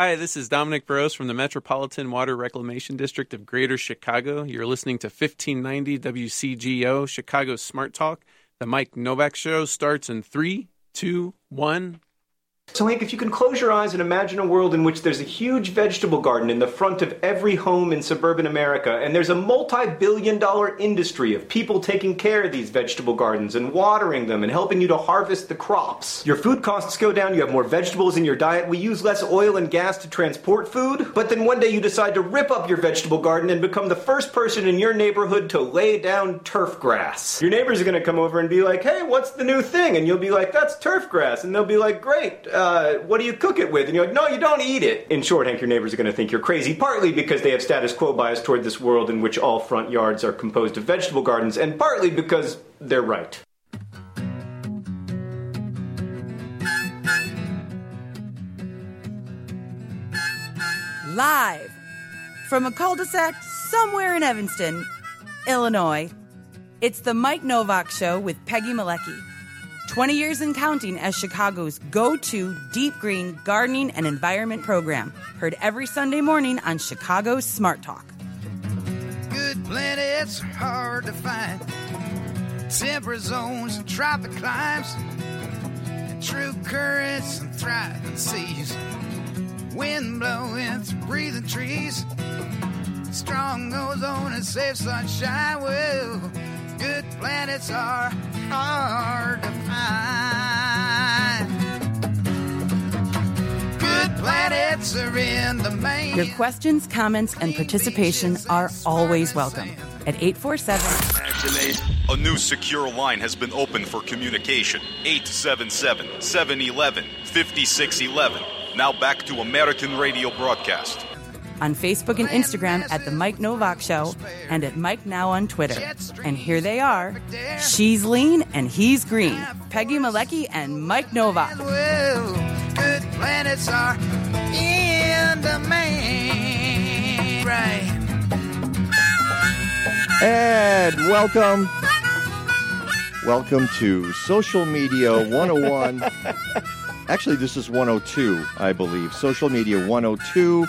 Hi, this is Dominic Burrows from the Metropolitan Water Reclamation District of Greater Chicago. You're listening to 1590 WCGO, Chicago's Smart Talk. The Mike Nowak Show starts in three, two, one. So, Hank, if you can close your eyes and imagine a world in which there's a huge vegetable garden in the front of every home in suburban America, and there's a multi billion dollar industry of people taking care of these vegetable gardens and watering them and helping you to harvest the crops. Your food costs go down, you have more vegetables in your diet, we use less oil and gas to transport food, but then one day you decide to rip up your vegetable garden and become the first person in your neighborhood to lay down turf grass. Your neighbors are gonna come over and be like, hey, what's the new thing? And you'll be like, that's turf grass. And they'll be like, great uh, what do you cook it with? And you're like, no, you don't eat it. In short, Hank, your neighbors are going to think you're crazy, partly because they have status quo bias toward this world in which all front yards are composed of vegetable gardens, and partly because they're right. Live from a cul de sac somewhere in Evanston, Illinois, it's the Mike Nowak Show with Peggy Malecki. 20 years and counting as Chicago's go to deep green gardening and environment program. Heard every Sunday morning on Chicago's Smart Talk. Good planets are hard to find. Temperate zones and tropic climes. And true currents and thriving seas. Wind blowing through breathing trees. Strong ozone and safe sunshine. Well, good planets are hard to find. Good planets are in the main. Your questions, comments, and participation are always welcome at 847 A new secure line has been opened for communication. 877 711 5611. Now back to American radio broadcast. On Facebook and Instagram at The Mike Nowak Show and at Mike Now on Twitter. And here they are. She's lean and he's green. Peggy Malecki and Mike Nowak. Good planets are in the main. Right. And welcome. Welcome to Social Media 101. Actually, this is 102, I believe. Social Media 102,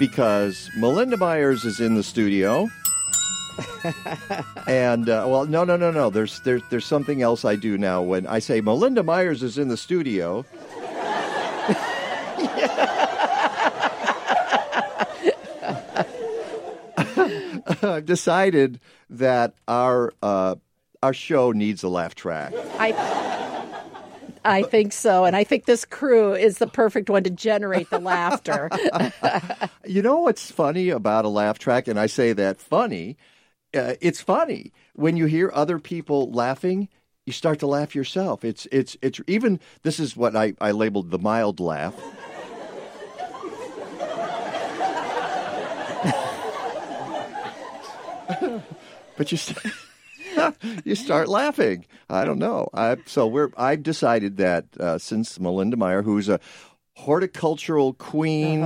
because Melinda Myers is in the studio. and uh, well, no, no, no, no. There's there's there's something else I do now. When I say Melinda Myers is in the studio, I've decided that our uh, our show needs a laugh track. I I think so, and I think this crew is the perfect one to generate the laughter. You know what's funny about a laugh track, and I say that funny. Uh, it's funny when you hear other people laughing. You start to laugh yourself. It's it's it's even. This is what I, I labeled the mild laugh. but you st- you start laughing. I don't know. I, so we're. I've decided that uh, since Melinda Meyer, who's a horticultural queen,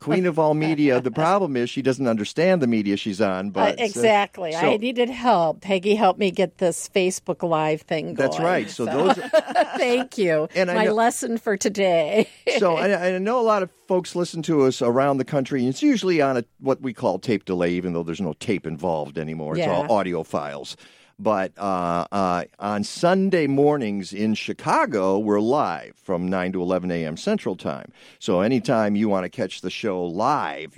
queen of all media, the problem is she doesn't understand the media she's on. But Uh, exactly. so- I needed help. Peggy helped me get this Facebook Live thing going. That's right. So those. Thank you. And My know- lesson for today. so I, I know a lot of folks listen to us around the country, and it's usually on a what we call tape delay, even though there's no tape involved anymore. It's Yeah. all audio files. But uh, uh, on Sunday mornings in Chicago, we're live from 9 to 11 a.m. Central Time. So anytime you want to catch the show live,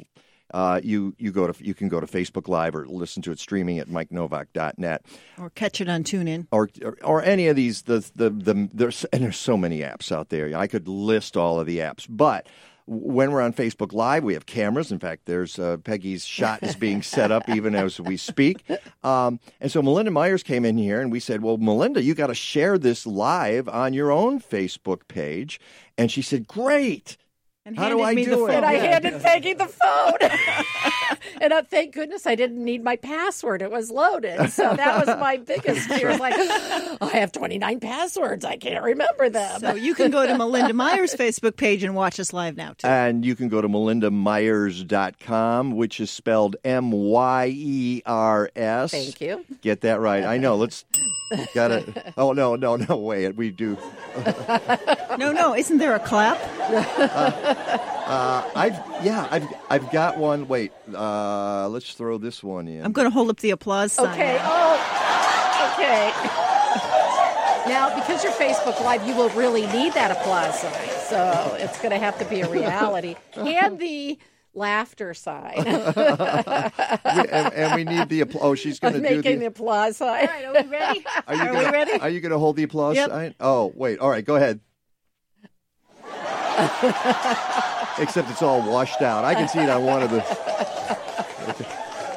uh, you you go to you can go to Facebook Live or listen to it streaming at MikeNowak.net Or catch it on TuneIn. or, or or any of these the the the there's and there's so many apps out there. I could list all of the apps, but when we're on Facebook Live, we have cameras. In fact, there's uh, Peggy's shot is being set up even as we speak. Um, and so Melinda Myers came in here, and we said, "Well, Melinda, you got to share this live on your own Facebook page." And she said, "Great." And How do I me do the it? and I handed Peggy the phone. and uh, thank goodness I didn't need my password. It was loaded. So that was my biggest fear. It's like, I have 29 passwords. I can't remember them. So you can go to Melinda Myers' Facebook page and watch us live now, too. And you can go to melindamyers.com, which is spelled M Y E R S. Thank you. Get that right. I know. Let's Got it. Oh no, no, no! Wait, we do. No, no, isn't there a clap? Uh, I've yeah, I've I've got one. Wait, uh, let's throw this one in. I'm going to hold up the applause sign. Okay. Oh, okay. Now, because you're Facebook Live, you will really need that applause sign. So it's going to have to be a reality. And the laughter sign. We- and, and we need the applause. Oh, she's going to do making the. the applause sign. All right, are we ready? Are you Are we gonna, ready? Are you going to hold the applause Yep. sign? Oh, wait. All right, go ahead. Except it's all washed out. I can see it on one of the.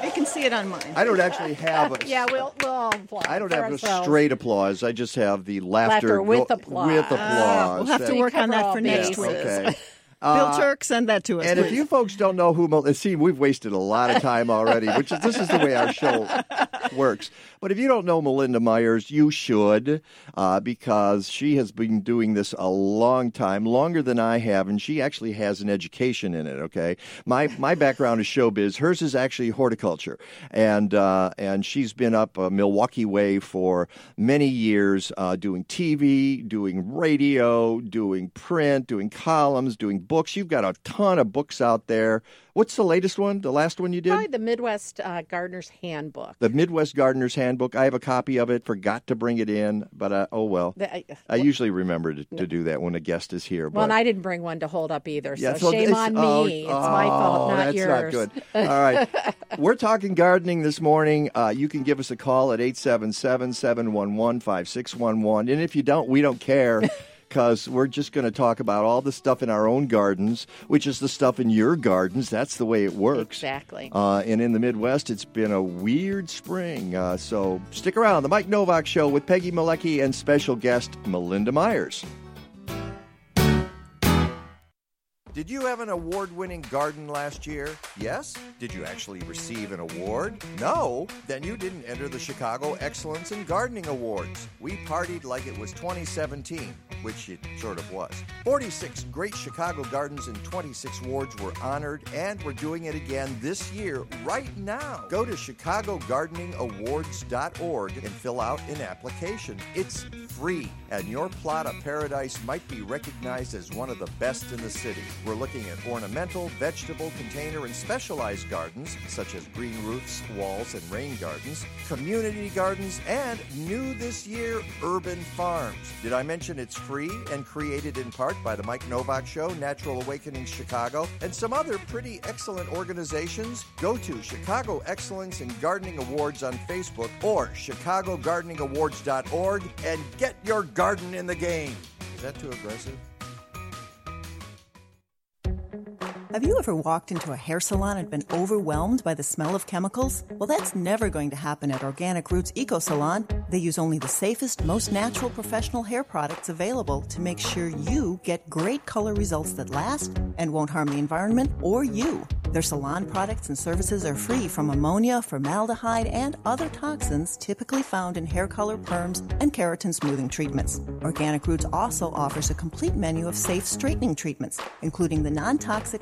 You can see it on mine. I don't actually have a. Yeah, we'll, we'll all applaud I don't for have a straight applause. I just have the laughter, Laughter with go- applause. With Ah, applause. we'll have to work on that for next bases. week. Okay. Bill uh, Turk, send that to us. And if you folks don't know who, see, we've wasted a lot of time already, which is this is the way our show works. But if you don't know Melinda Myers, you should, uh, because she has been doing this a long time, longer than I have, and she actually has an education in it. Okay, my my background is showbiz. Hers is actually horticulture, and uh, and she's been up uh, Milwaukee way for many years, uh, doing TV, doing radio, doing print, doing columns, doing books. You've got a ton of books out there. What's the latest one? The last one you did? Probably the Midwest uh, Gardener's Handbook. The Midwest Gardener's Handbook. I have a copy of it. Forgot to bring it in, but uh, oh well. The- I- I usually remember to, to do that when a guest is here. well, and I didn't bring one to hold up either, so Yeah, so shame on me. oh, it's my fault, oh, not that's yours. not good. All right. We're talking gardening this morning. Uh, you can give us a call at 877 711 5611. And if you don't, we don't care. Because we're just going to talk about all the stuff in our own gardens, which is the stuff in your gardens. That's the way it works. Exactly. Uh, and in the Midwest, it's been a weird spring. Uh, so stick around. The Mike Nowak Show with Peggy Malecki and special guest Melinda Myers. Did you have an award winning garden last year? Yes? Did you actually receive an award? No? Then you didn't enter the Chicago Excellence in Gardening Awards. We partied like it was 2017, which it sort of was. 46 great Chicago gardens in 26 wards were honored, and we're doing it again this year, right now. Go to ChicagoGardeningAwards.org and fill out an application. It's free, and your plot of paradise might be recognized as one of the best in the city. We're looking at ornamental, vegetable, container, and specialized gardens, such as green roofs, walls, and rain gardens, community gardens, and new this year, urban farms. Did I mention it's free and created in part by the Mike Nowak Show, Natural Awakening Chicago, and some other pretty excellent organizations? Go to Chicago Excellence in Gardening Awards on Facebook or ChicagoGardeningAwards.org and get your garden in the game. Is that too aggressive? Have you ever walked into a hair salon and been overwhelmed by the smell of chemicals? Well, that's never going to happen at Organic Roots Eco Salon. They use only the safest, most natural professional hair products available to make sure you get great color results that last and won't harm the environment or you. Their salon products and services are free from ammonia, formaldehyde, and other toxins typically found in hair color perms and keratin smoothing treatments. Organic Roots also offers a complete menu of safe straightening treatments, including the non-toxic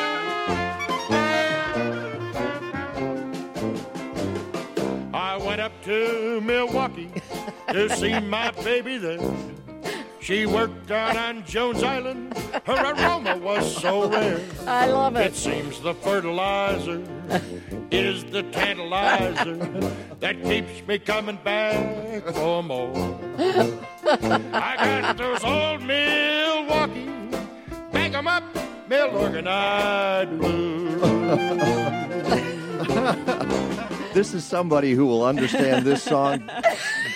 Up to Milwaukee to see my baby there. She worked out on Jones Island. Her aroma was so rare. I love It it. seems the fertilizer is the tantalizer that keeps me coming back for more. I got those old Milwaukee, bag 'em up, blues. This is somebody who will understand this song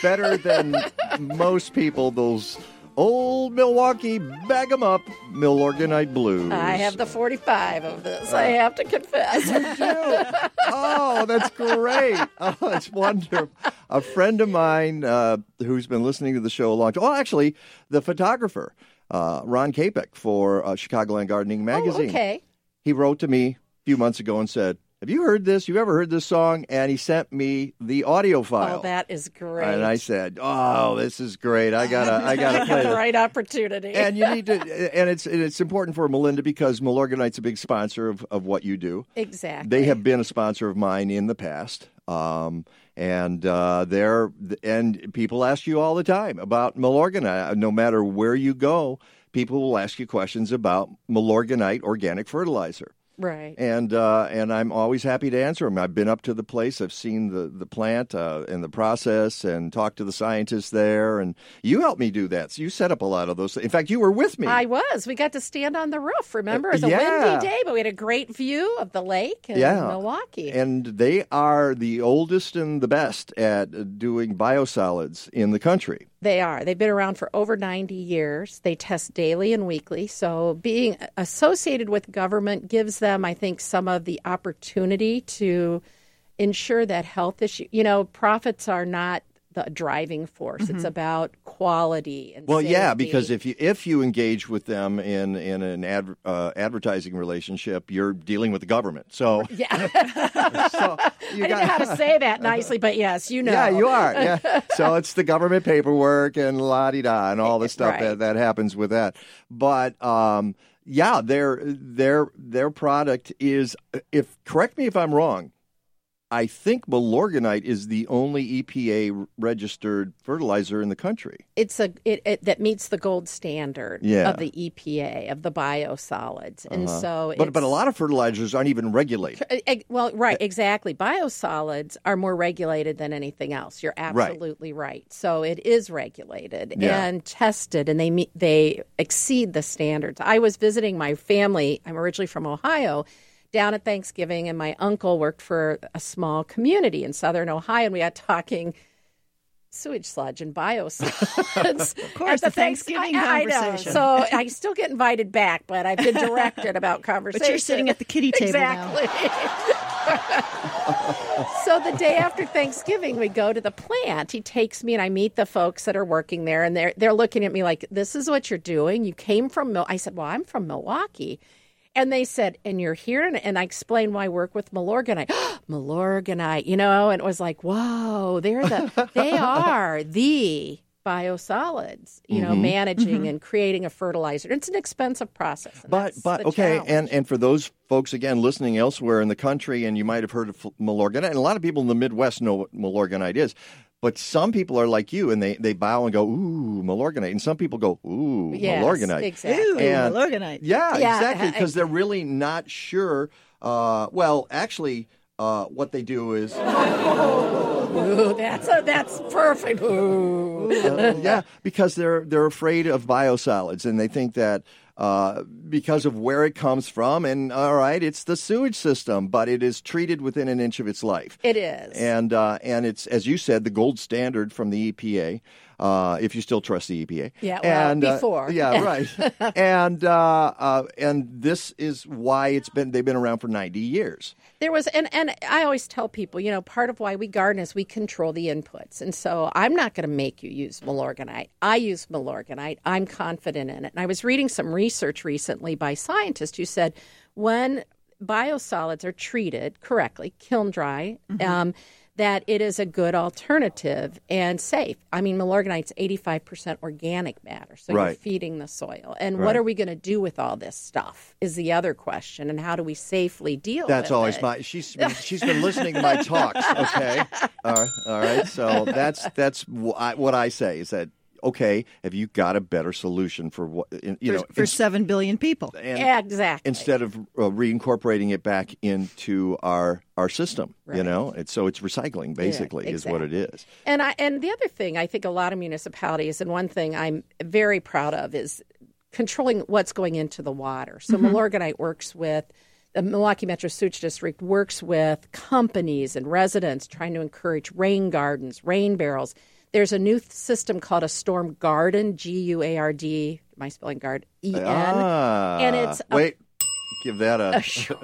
better than most people. Those Old Milwaukee, bag 'em up, Milorganite Blues. I have the 45 of this, I have to confess. You do? oh, that's great. Oh, that's wonderful. A friend of mine uh, who's been listening to the show a long time. Oh, actually, the photographer, uh, Ron Capek for uh, Chicagoland Gardening Magazine. Oh, okay. He wrote to me a few months ago and said, Have you heard this? You ever heard this song? And he sent me the audio file. Oh, that is great. and I said, "Oh, this is great! I gotta, I gotta play the right opportunity. And you need to, and it's and it's important for Melinda because Milorganite's a big sponsor of, of what you do. exactly. They have been a sponsor of mine in the past, um, and uh, they're and people ask you all the time about Milorganite. No matter where you go, people will ask you questions about Milorganite organic fertilizer. Right. And uh, and I'm always happy to answer them. I've been up to the place, I've seen the the plant uh, and the process, and talked to the scientists there. And you helped me do that. So you set up a lot of those. In fact, you were with me. I was. We got to stand on the roof. Remember, it was a Yeah. windy day, but we had a great view of the lake in Yeah. Milwaukee. and they are the oldest and the best at uh, doing biosolids in the country. They are. They've been around for over 90 years. They test daily and weekly. So being associated with government gives them, I think, some of the opportunity to ensure that health issue. You know, profits are not the driving force. It's about quality and Well, yeah, because if you if you engage with them in in an ad, uh, advertising relationship, you're dealing with the government. So yeah, so you I don't know how to say that nicely, but yes, you know. Yeah, you are. Yeah. so it's the government paperwork and la di da and all the stuff Right. that, that happens with that. But um, yeah, their their their product is if correct me if I'm wrong. I think Milorganite is the only EPA registered fertilizer in the country. it's a it, it that meets the gold standard Yeah. of the EPA of the biosolids, and uh-huh. so But but a lot of fertilizers aren't even regulated. Well, right, eh. exactly. Biosolids are more regulated than anything else. You're absolutely right. So it is regulated Yeah. and tested, and they meet, they exceed the standards. I was visiting my family. I'm originally from Ohio. Down at Thanksgiving, and my uncle worked for a small community in southern Ohio, and we got talking sewage sludge and biosolids. of course, the Thanksgiving I, I know. conversation. So I still get invited back, but I've been directed about conversation. But you're sitting at the kitty table now. exactly. so the day after Thanksgiving, we go to the plant. He takes me and I meet the folks that are working there, and they're they're looking at me like, "This is what you're doing. You came from." Mil-. I said, "Well, I'm from Milwaukee." And they said, and you're here? And, and I explained why I work with Milorganite. Milorganite, you know, and it was like, whoa, they're the, they are the biosolids, you Mm-hmm. know, managing and creating a fertilizer. It's an expensive process. But but okay, challenge. and and for those folks again listening elsewhere in the country, and you might have heard of Milorganite, and a lot of people in the Midwest know what Milorganite is. But some people are like you, and they, they bow and go, "Ooh, Milorganite," and some people go, "Ooh, Yes, Milorganite." exactly. Ooh, And- Milorganite. Yeah, Yeah, exactly, because they're really not sure. Uh, well, actually, uh, what they do is, Ooh, that's a, that's perfect. Ooh. uh, yeah, because they're they're afraid of biosolids, and they think that uh, because of where it comes from, and all right, it's the sewage system, but it is treated within an inch of its life. It is. and uh, and it's as you said, the gold standard from the EPA. Uh, if you still trust the EPA, Yeah, well, and, uh, before. yeah, right, and uh, uh, and this is why it's been they've been around for ninety years. There was, and, and I always tell people, you know, part of why we garden is we control the inputs. And so I'm not going to make you use Milorganite. I use Milorganite. I'm confident in it. And I was reading some research recently by scientists who said when biosolids are treated correctly, kiln dry, um, that it is a good alternative and safe. I mean, Milorganite's 85% organic matter, so you're feeding the soil. And what are we going to do with all this stuff is the other question. And how do we safely deal That's with always it? my. She's she's been listening to my talks. Okay, all right, all right. So that's that's what I say is that okay. Have you got a better solution for what you for, know? for ins- seven billion people. and exactly. instead of uh, reincorporating it back into our our system, you know, it's so it's recycling basically is what it is. And I and the other thing I think a lot of municipalities and one thing I'm very proud of is controlling what's going into the water. So Milorganite works with the Milwaukee Metro Sewage District works with companies and residents trying to encourage rain gardens, rain barrels. There's a new system called a storm garden, G U A R D. my spelling guard? E N. Ah, and it's a wait. Give that a.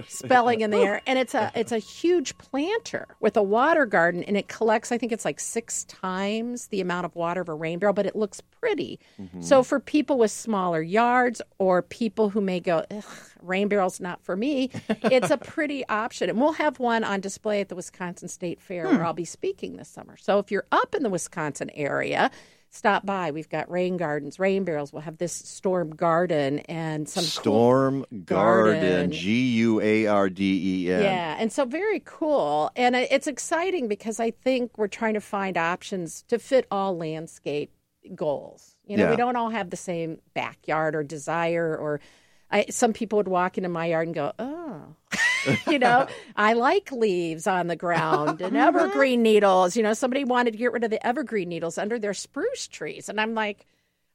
spelling in there and it's a it's a huge planter with a water garden and it collects i think it's like six times the amount of water of a rain barrel but it looks pretty Mm-hmm. so for people with smaller yards or people who may go Ugh, rain barrels not for me it's a pretty option and we'll have one on display at the wisconsin state fair Hmm. where i'll be speaking this summer so if you're up in the wisconsin area stop by we've got rain gardens rain barrels we'll have this storm garden and some Storm Garden, Garden. G U A R D E N. yeah, and so very cool. And it's exciting because I think we're trying to find options to fit all landscape goals. You know, Yeah. we don't all have the same backyard or desire or I, some people would walk into my yard and go, "Oh, you know, I like leaves on the ground and mm-hmm. evergreen needles." You know, somebody wanted to get rid of the evergreen needles under their spruce trees, and I'm like,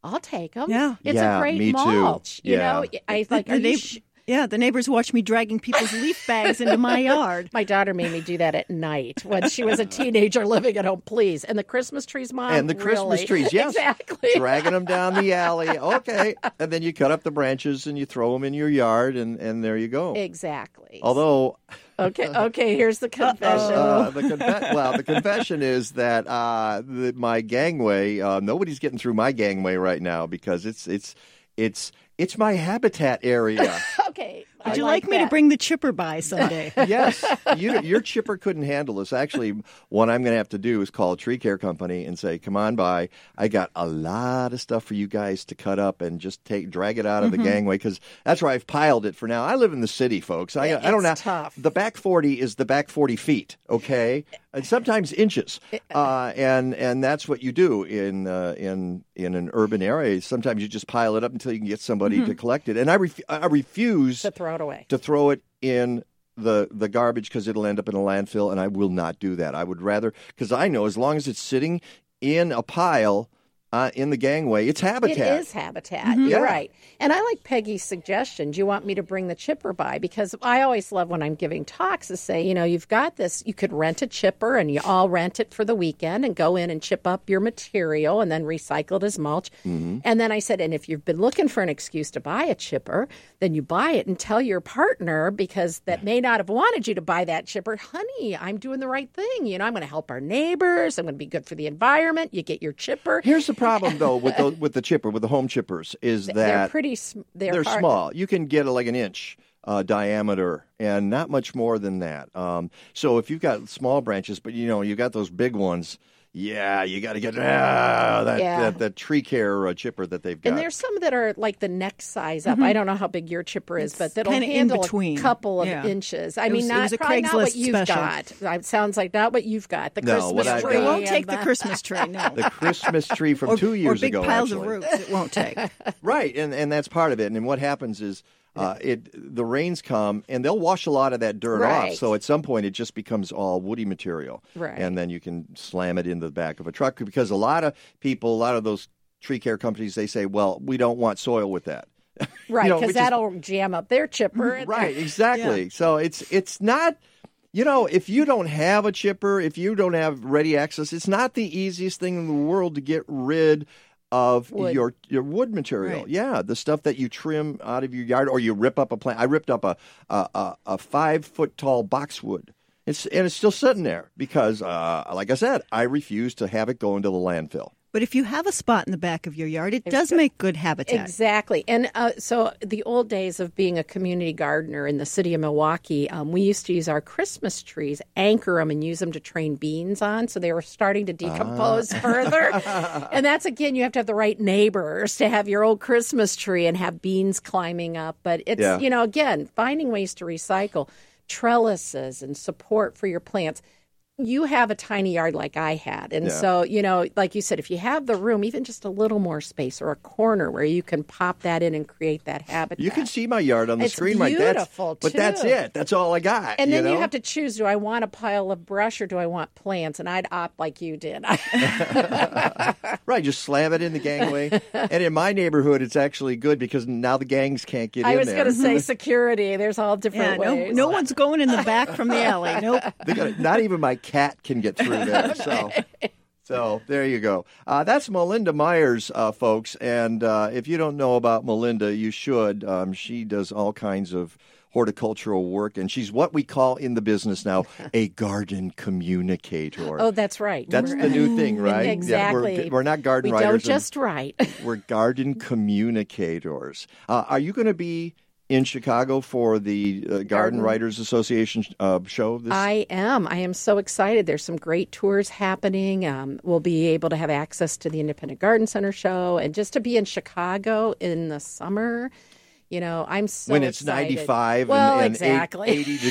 "I'll take them. Yeah. it's Yeah, a great me too. mulch." You Yeah. know, I The- like. the Are you sh- yeah, the neighbors watch me dragging people's leaf bags into my yard. My daughter made me do that at night when she was a teenager living at home. Please, and the Christmas trees, mom. And the Christmas really? trees, yes. exactly. Dragging them down the alley. Okay. And then you cut up the branches and you throw them in your yard, and, and there you go. Exactly. Although, okay, okay. Here's the confession. uh, the confe- well, the confession is that uh, the, my gangway, uh, nobody's getting through my gangway right now because it's it's it's it's my habitat area. Okay. Would I you like, me to bring the chipper by someday? yes, you, your chipper couldn't handle this. Actually, what I'm going to have to do is call a tree care company and say, "Come on by. I got a lot of stuff for you guys to cut up and just take drag it out of Mm-hmm. the gangway because that's where I've piled it for now. I live in the city, folks. I, I don't know. tough. The back forty is the back forty feet, okay, and sometimes inches, uh, and and that's what you do in uh, in in an urban area. Sometimes you just pile it up until you can get somebody Mm-hmm. to collect it, and I ref- I refuse to throw it away? to throw it in the the garbage because it'll end up in a landfill, and I will not do that. I would rather because I know as long as it's sitting in a pile uh, in the gangway, it's habitat. It is habitat. Yeah. You're right. And I like Peggy's suggestion. Do you want me to bring the chipper by? Because I always love when I'm giving talks to say, you know, you've got this, you could rent a chipper and you all rent it for the weekend and go in and chip up your material and then recycle it as mulch. Mm-hmm. And then I said, and if you've been looking for an excuse to buy a chipper, then you buy it and tell your partner because that may not have wanted you to buy that chipper, honey, I'm doing the right thing. You know, I'm going to help our neighbors. I'm going to be good for the environment. You get your chipper. Here's the problem though with the with the chipper with the home chippers is that they're pretty. sm- They're, they're hard- small. You can get like an inch uh, diameter and not much more than that. Um, so if you've got small branches, but you know you got those big ones, yeah, you got to get ah, that, Yeah. that that tree care uh, chipper that they've got. And there's some that are like the next size up. I don't know how big your chipper is, but that'll kinda in handle between. a couple of Yeah. inches. I It mean, was- it not was a probably not what you've special. got. It sounds like not what you've got. The No, Christmas I've tree. got- It won't take the the- Christmas tree, no. the Christmas tree from or, two years or big ago. piles actually. of roots. It won't take. Right, and and that's part of it. And what happens is, uh, it the rains come and they'll wash a lot of that dirt off. So at some point, it just becomes all woody material. Right. and then you can slam it into the back of a truck because a lot of people, a lot of those tree care companies, they say, well, we don't want soil with that. right, because which is- that'll jam up their chipper. Right, exactly. So it's it's not you know, if you don't have a chipper, if you don't have ready access, it's not the easiest thing in the world to get rid of Wood. your your wood material. Right. Yeah, the stuff that you trim out of your yard or you rip up a plant. I ripped up a a, a, a five foot tall boxwood. It's and it's still sitting there because, uh, like I said, I refuse to have it go into the landfill. But if you have a spot in the back of your yard, it does make good habitat. Exactly. And uh, so the old days of being a community gardener in the city of Milwaukee, um, we used to use our Christmas trees, anchor them, and use them to train beans on. So they were starting to decompose Ah. further. and that's, again, you have to have the right neighbors to have your old Christmas tree and have beans climbing up. But it's, Yeah. you know, again, finding ways to recycle trellises and support for your plants you have a tiny yard like I had. And Yeah. so, you know, like you said, if you have the room, even just a little more space or a corner where you can pop that in and create that habitat. You can see my yard on the It's screen, right? That's, beautiful, but that's it. That's all I got. and then you, you, have to choose do I want a pile of brush or do I want plants? And I'd opt like you did. Right, just slam it in the gangway. and in my neighborhood, it's actually good because now the gangs can't get I in I was going to say security. There's all different no, ways. no one's going in the back from the alley. Nope. They got- not even my cat can get through there. So, So there you go. Uh, that's Melinda Myers, uh, folks. And uh, if you don't know about Melinda, you should. Um, she does all kinds of horticultural work, and she's what we call in the business now a garden communicator. Oh, that's right. That's We're- the new thing, right? Yeah, Exactly. we're, we're not garden we writers. don't just write. we're garden communicators. Uh, are you going to be in Chicago for the uh, Garden, Garden- Writers Association uh, show? This I am. I am so excited. There's some great tours happening. Um, we'll be able to have access to the Independent Garden Center show and just to be in Chicago in the summer. You know, I'm so when it's excited. 95 well, and, and exactly. eight- 80 to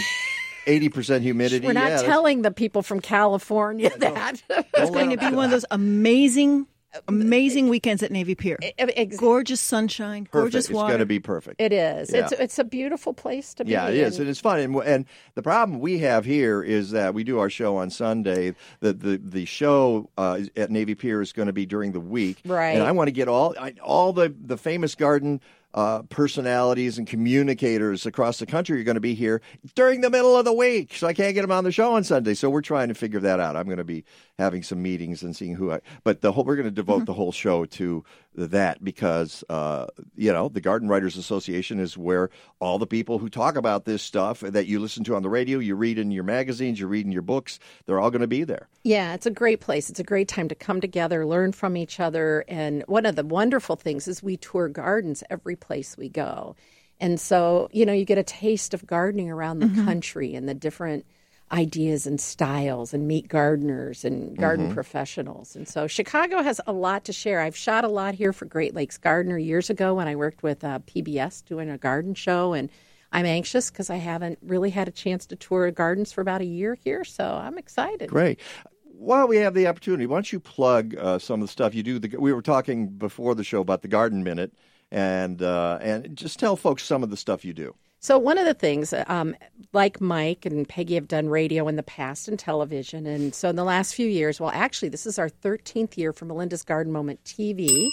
80 percent humidity. We're not yeah, that's- telling the people from California that. It's going to be one of those amazing, amazing weekends at Navy Pier. Ex- Gorgeous sunshine, Perfect. gorgeous It's going to be perfect. It is. Yeah. It's it's a beautiful place to be. Yeah, it is, and- and it's fun. And, and the problem we have here is that we do our show on Sunday. The the the show uh, at Navy Pier is going to be during the week, Right. And I want to get all I, all the the famous garden. Uh, personalities and communicators across the country are going to be here during the middle of the week, so I can't get them on the show on Sunday. So we're trying to figure that out. I'm going to be having some meetings and seeing who I. But the whole we're going to devote Mm-hmm. the whole show to that because uh, you know the Garden Writers Association is where all the people who talk about this stuff that you listen to on the radio, you read in your magazines, you read in your books, they're all going to be there. Yeah, it's a great place. It's a great time to come together, learn from each other. And one of the wonderful things is we tour gardens every place we go. And so, you know, you get a taste of gardening around the country and the different ideas and styles and meet gardeners and garden professionals. And so Chicago has a lot to share. I've shot a lot here for Great Lakes Gardener years ago when I worked with uh, PBS doing a garden show and I'm anxious because I haven't really had a chance to tour gardens for about a year here, so I'm excited. Great. While we have the opportunity, why don't you plug uh, some of the stuff you do? The, we were talking before the show about the Garden Minute, and uh, and just tell folks some of the stuff you do. So one of the things, um, like Mike and Peggy have done radio in the past and television, and so in the last few years, well, actually, this is our 13th year for Melinda's Garden Moment TV.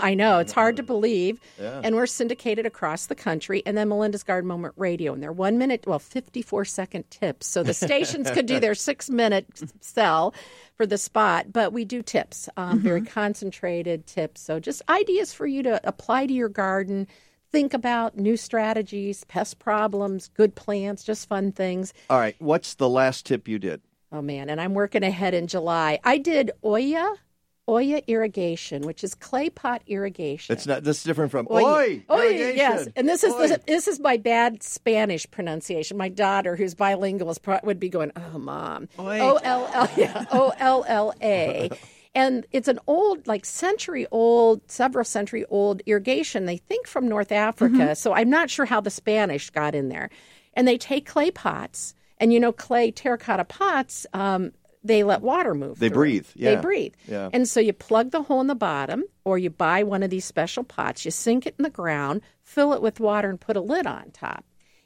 I know it's hard to believe, Yeah. and we're syndicated across the country. And then Melinda's Garden Moment Radio, and they're one minute, well, 54 second tips. So the stations could do their six minute sell for the spot, but we do tips, um, very concentrated tips. So just ideas for you to apply to your garden think about new strategies, pest problems, good plants, just fun things. All right, what's the last tip you did? Oh man, and I'm working ahead in July. I did olla olla irrigation, which is clay pot irrigation. It's not. That's different from Oy. Oy, irrigation. yes. And this is Oy. this, this is my bad Spanish pronunciation. My daughter, who's bilingual, is would be going, "Oh, mom, Oy. O L L, O L L A." And it's an old, like century old, several century old irrigation. They think from North Africa. Mm-hmm. So I'm not sure how the Spanish got in there. And they take clay pots, and you know, clay terracotta pots, um, they let water move. They breathe, They yeah. breathe. Yeah. And so you plug the hole in the bottom, or you buy one of these special pots, you sink it in the ground, fill it with water, and put a lid on top.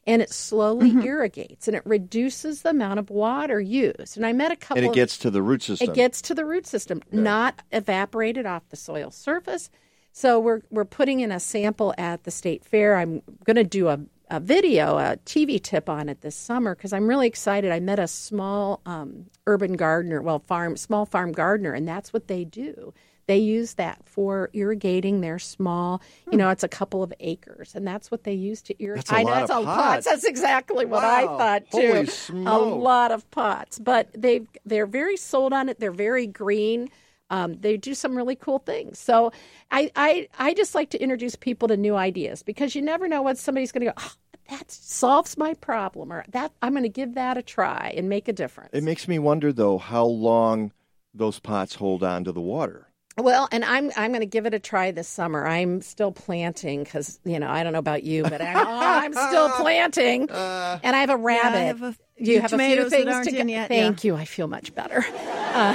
And it slowly Mm-hmm. irrigates and it reduces the amount of water used. And I met a couple and it of gets to the root system. it gets to the root system, not evaporated off the soil surface. So we're we're putting in a sample at the state fair. I'm going to do a, a video, a TV tip on it this summer because I'm really excited. I met a small um, urban gardener, well, farm small farm gardener, and that's what they do. They use that for irrigating their small, you know, it's a couple of acres, and that's what they use to irrigate. That's a lot that's of a pots. That's exactly what I thought too. Holy a lot of pots, but they they're very sold on it. They're very green. Um, they do some really cool things. So I, I I just like to introduce people to new ideas because you never know what somebody's going to go. Oh, that solves my problem, or that I'm going to give that a try and make a difference. It makes me wonder though how long those pots hold on to the water. Well, and I'm I'm going to give it a try this summer. I'm still planting because you know I don't know about you, but I'm, oh, I'm still planting, uh, and I have a rabbit. I have a you have a few things aren't to go- yet, Thank you. I feel much better. Uh,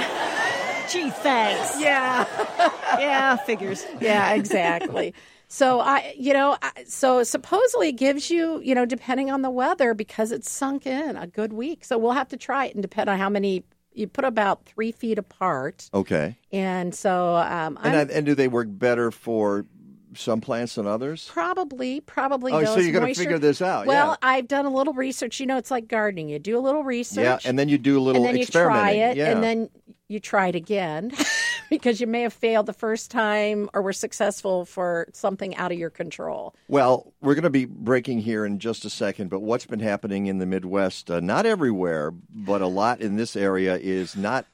Gee, thanks. Yeah. Yeah, figures. yeah, exactly. So I, you know, I- so supposedly it gives you, you know, depending on the weather, because it's sunk in a good week. So we'll have to try it and depend on how many you put about three feet apart. Okay. And so, um, And, I'm, and do they work better for some plants than others? Probably, probably. Oh, so you're gonna moisture- figure this out, Well, yeah. I've done a little research. You know, it's like gardening. You do a little research. Yeah, and then you do a little and then you try it, yeah. and then you try it again because you may have failed the first time or were successful for something out of your control. Well, we're going to be breaking here in just a second, but what's been happening in the Midwest, uh, not everywhere, but a lot in this area, is not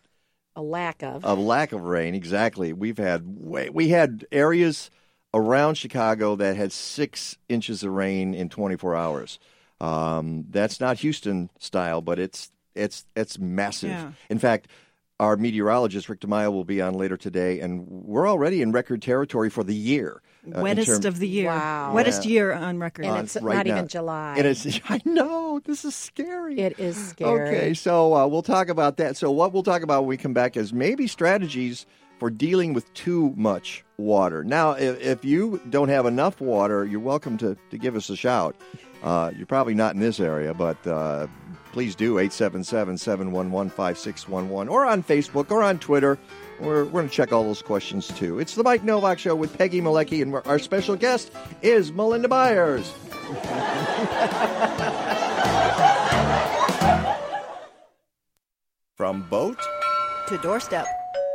A lack of. a lack of rain. Exactly. We've had way, we had areas around Chicago that had six inches of rain in 24 hours. Um, that's not Houston style, but it's it's it's massive. Yeah. In fact. Our meteorologist Rick DiMaio will be on later today, and we're already in record territory for the year. Uh, Wettest term- of the year. Wow. Wettest Yeah. year on record. and on it's right not now. even July. And it's I know this is scary. It is scary. Okay, so uh, we'll talk about that. So what we'll talk about when we come back is maybe strategies for dealing with too much water. Now, if, if you don't have enough water, you're welcome to, to give us a shout. Uh, you're probably not in this area, but uh, please do 877-711-5611 or on Facebook or on Twitter. We're, we're going to check all those questions too. It's the Mike Nowak Show with Peggy Malecki, and our special guest is Melinda Byers. From boat To doorstep.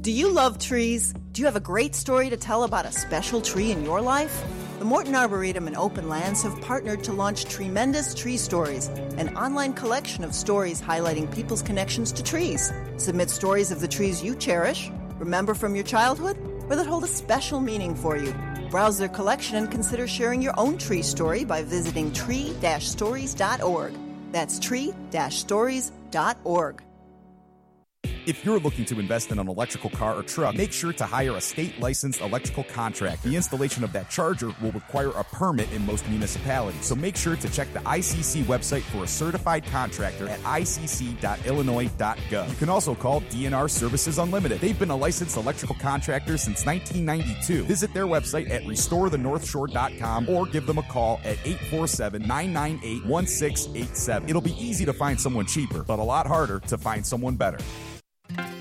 Do you love trees? Do you have a great story to tell about a special tree in your life? The Morton Arboretum and Open Lands have partnered to launch Tremendous Tree Stories, an online collection of stories highlighting people's connections to trees. Submit stories of the trees you cherish, remember from your childhood, or that hold a special meaning for you. Browse their collection and consider sharing your own tree story by visiting tree-stories.org. That's tree-stories.org. If you're looking to invest in an electrical car or truck, make sure to hire a state licensed electrical contractor. The installation of that charger will require a permit in most municipalities. So make sure to check the ICC website for a certified contractor at icc.illinois.gov. You can also call DNR Services Unlimited. They've been a licensed electrical contractor since 1992. Visit their website at restorethenorthshore.com or give them a call at 847 998 1687. It'll be easy to find someone cheaper, but a lot harder to find someone better.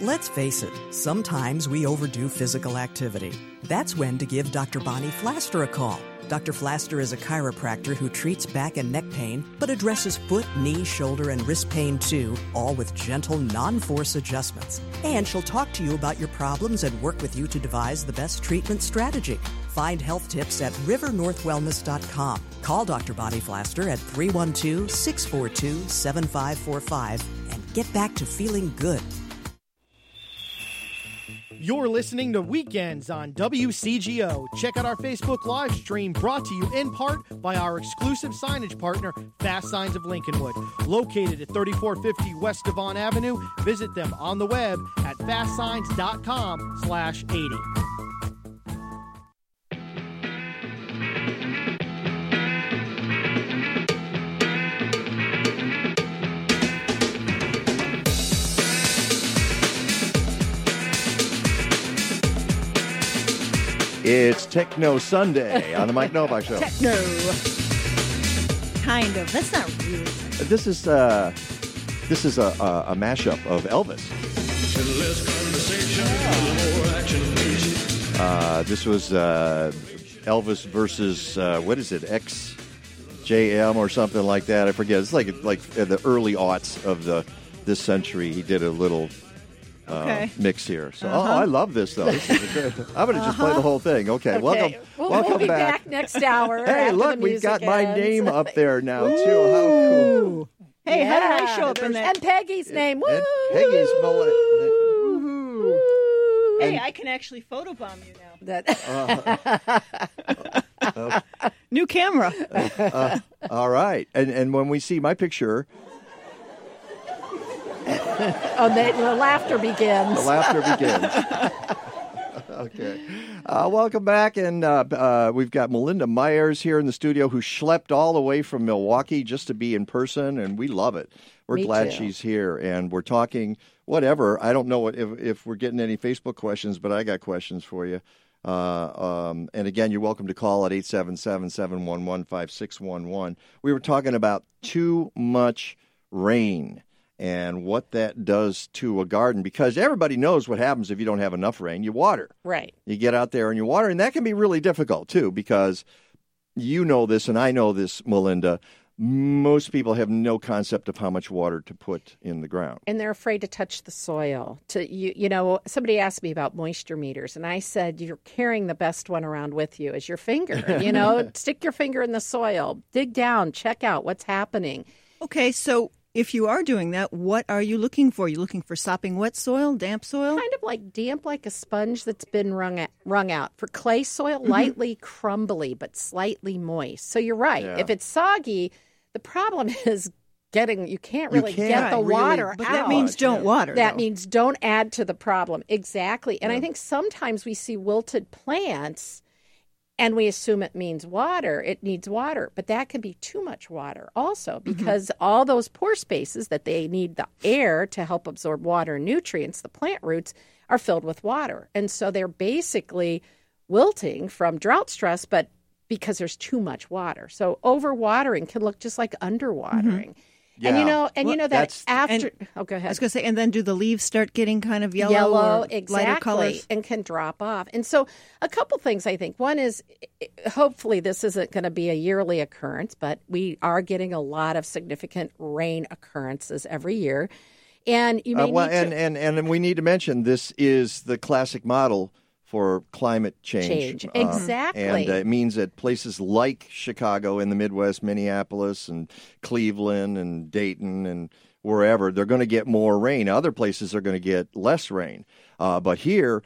Let's face it, sometimes we overdo physical activity. That's when to give Dr. Bonnie Flaster a call. Dr. Flaster is a chiropractor who treats back and neck pain, but addresses foot, knee, shoulder, and wrist pain too, all with gentle, non force adjustments. And she'll talk to you about your problems and work with you to devise the best treatment strategy. Find health tips at rivernorthwellness.com. Call Dr. Bonnie Flaster at 312 642 7545 and get back to feeling good. You're listening to Weekends on WCGO. Check out our Facebook live stream brought to you in part by our exclusive signage partner, Fast Signs of Lincolnwood. Located at 3450 West Devon Avenue, visit them on the web at fastsigns.com slash 80. It's Techno Sunday on the Mike Nowak Show. Techno. Kind of. That's not really. This is uh, this is a, a, a mashup of Elvis. Uh, this was uh, Elvis versus uh, what is it? XJM or something like that. I forget. It's like like the early aughts of the this century. He did a little. Uh, Okay. Mix here, so Uh-huh. oh, I love this though. This is good, I'm going to just play the whole thing. Okay, Okay. welcome, We'll, welcome we'll be back. back. next hour. Hey, look, we've music got my name up there now too. How cool! Hey, how did I show up in there's- that? And Peggy's name. And Woo! Peggy's mullet. Hey, I can actually photobomb you now. That New camera. Uh, all right, and and when we see my picture, oh, the, the laughter begins. the laughter begins. okay. Uh, welcome back. And uh, uh, we've got Melinda Myers here in the studio who schlepped all the way from Milwaukee just to be in person, and we love it. We're Me glad too. she's here, and we're talking whatever. I don't know if, if we're getting any Facebook questions, but I got questions for you. Uh, um, and again, you're welcome to call at 877 711 5611. We were talking about too much rain and what that does to a garden because everybody knows what happens if you don't have enough rain. You water. Right. You get out there and you water, and that can be really difficult too because you know this and I know this, Melinda. Most people have no concept of how much water to put in the ground. and they're afraid to touch the soil to you you know somebody asked me about moisture meters and i said you're carrying the best one around with you is your finger you know stick your finger in the soil dig down check out what's happening Okay, so if you are doing that, what are you looking for? You looking for sopping wet soil, damp soil? kind of like damp like a sponge that's been wrung out, wrung out for clay soil Mm-hmm. lightly crumbly but slightly moist so you're right Yeah. if it's soggy the problem is getting you can't You really can't get the really- water But out that means don't water. That though. means don't add to the problem. Exactly. And I think sometimes we see wilted plants and we assume it means water. It needs water, but that can be too much water also mm-hmm. because all those pore spaces that they need the air to help absorb water and nutrients, the plant roots, are filled with water. And so they're basically wilting from drought stress, but because there's too much water. So overwatering can look just like mm-hmm. underwatering. And Yeah. you know, and you know that after and- oh go ahead I was going to say, and then do the leaves start getting kind of yellow, yellow, or exactly, lighter colors? and can drop off. And so, a couple things I think. One is, hopefully, this isn't going to be a yearly occurrence, but we are getting a lot of significant rain occurrences every year. And you may Uh, well, need and, and, and we need to mention this is the classic model for climate change. Change. Uh, Exactly. and uh, it means that places like Chicago in the Midwest, Minneapolis, and Cleveland, and Dayton, and wherever, they're going to get more rain. Other places are going to get less rain. Uh, but here,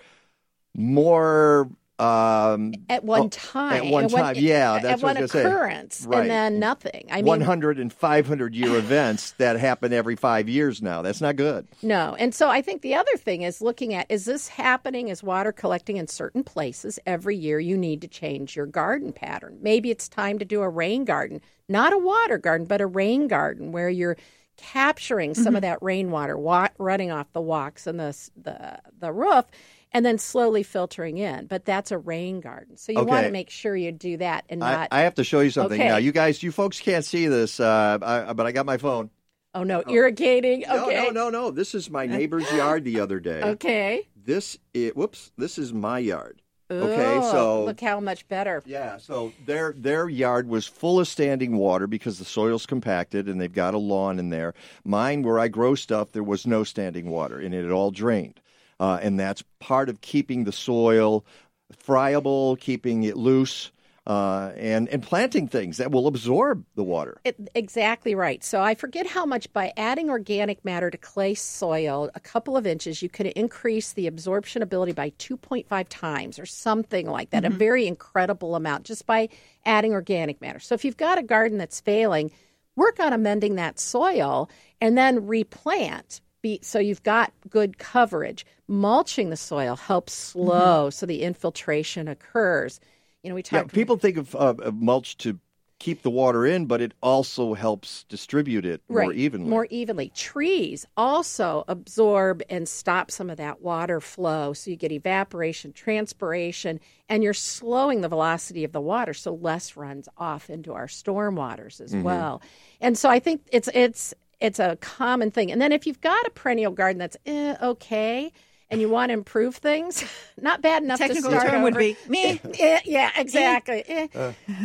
more. Um, at one oh, time, At one at one- time, yeah. at That's one what I was gonna say. occurrence, Right. and then nothing. I mean, 100 and 500 year events that happen every five years now. That's not good. No. And so I think the other thing is looking at is this happening? Is water collecting in certain places every year? You need to change your garden pattern. Maybe it's time to do a rain garden, not a water garden, but a rain garden where you're capturing some of that rainwater wa- running off the walks and the, the the roof and then slowly filtering in but that's a rain garden so you want to make sure you do that and I, not I have to show you something Okay. now. You guys, you folks can't see this, uh, I, but I got my phone. oh no irrigating No, okay no, no, no. This is my neighbor's yard the other day. okay This, is, whoops, this is my yard. Okay, Oh, so look how much better yeah, so their their yard was full of standing water because the soil's compacted and they've got a lawn in there. Mine, where I grow stuff, there was no standing water and it had all drained, uh, and that's part of keeping the soil friable, keeping it loose, uh, and and planting things that will absorb the water. It, exactly right. So I forget how much by adding organic matter to clay soil, a couple of inches, you could increase the absorption ability by 2.5 times or something like that. A very incredible amount just by adding organic matter. So if you've got a garden that's failing, work on amending that soil and then replant. Be, so you've got good coverage. Mulching the soil helps slow so the infiltration occurs. You know, we Yeah, talked people think of, uh, of mulch to keep the water in, but it also helps distribute it more evenly. More evenly. Trees also absorb and stop some of that water flow. So you get evaporation, transpiration, and you're slowing the velocity of the water so less runs off into our storm waters as Mm-hmm. well. And so I think it's it's it's a common thing. And then if you've got a perennial garden that's eh, okay and you want to improve things, not bad enough Technical to start term would be meh. Eh, yeah, exactly. Eh.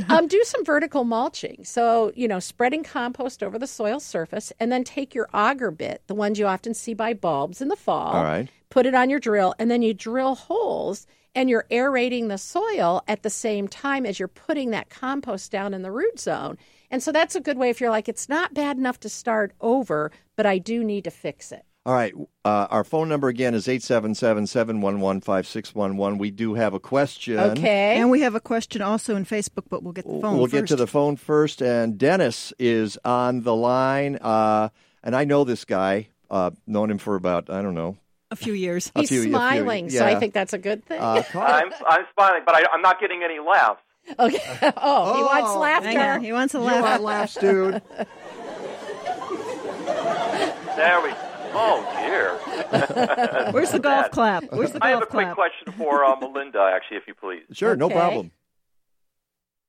um, do some vertical mulching. So, you know, spreading compost over the soil surface and then take your auger bit, the ones you often see by bulbs in the fall, All right. put it on your drill, and then you drill holes and you're aerating the soil at the same time as you're putting that compost down in the root zone. And so that's a good way if you're like, it's not bad enough to start over, but I do need to fix it. All right. Uh, our phone number again is 877 711 5611. We do have a question. Okay. And we have a question also in Facebook, but we'll get the phone We'll first. get to the phone first. And Dennis is on the line. Uh, and I know this guy, uh, known him for about, I don't know, A few years. A He's few- a few- smiling, so I think that's a good thing. Uh, I'm, I'm smiling, but I, I'm not getting any laughs. okay. Oh, he wants Oh, laughter. I. He wants a you laugh. want laughs, dude? There we Oh, dear. Where's the golf clap? Where's the golf clap? I have a quick clap? question for uh, Melinda, actually, if you please. Sure, no problem.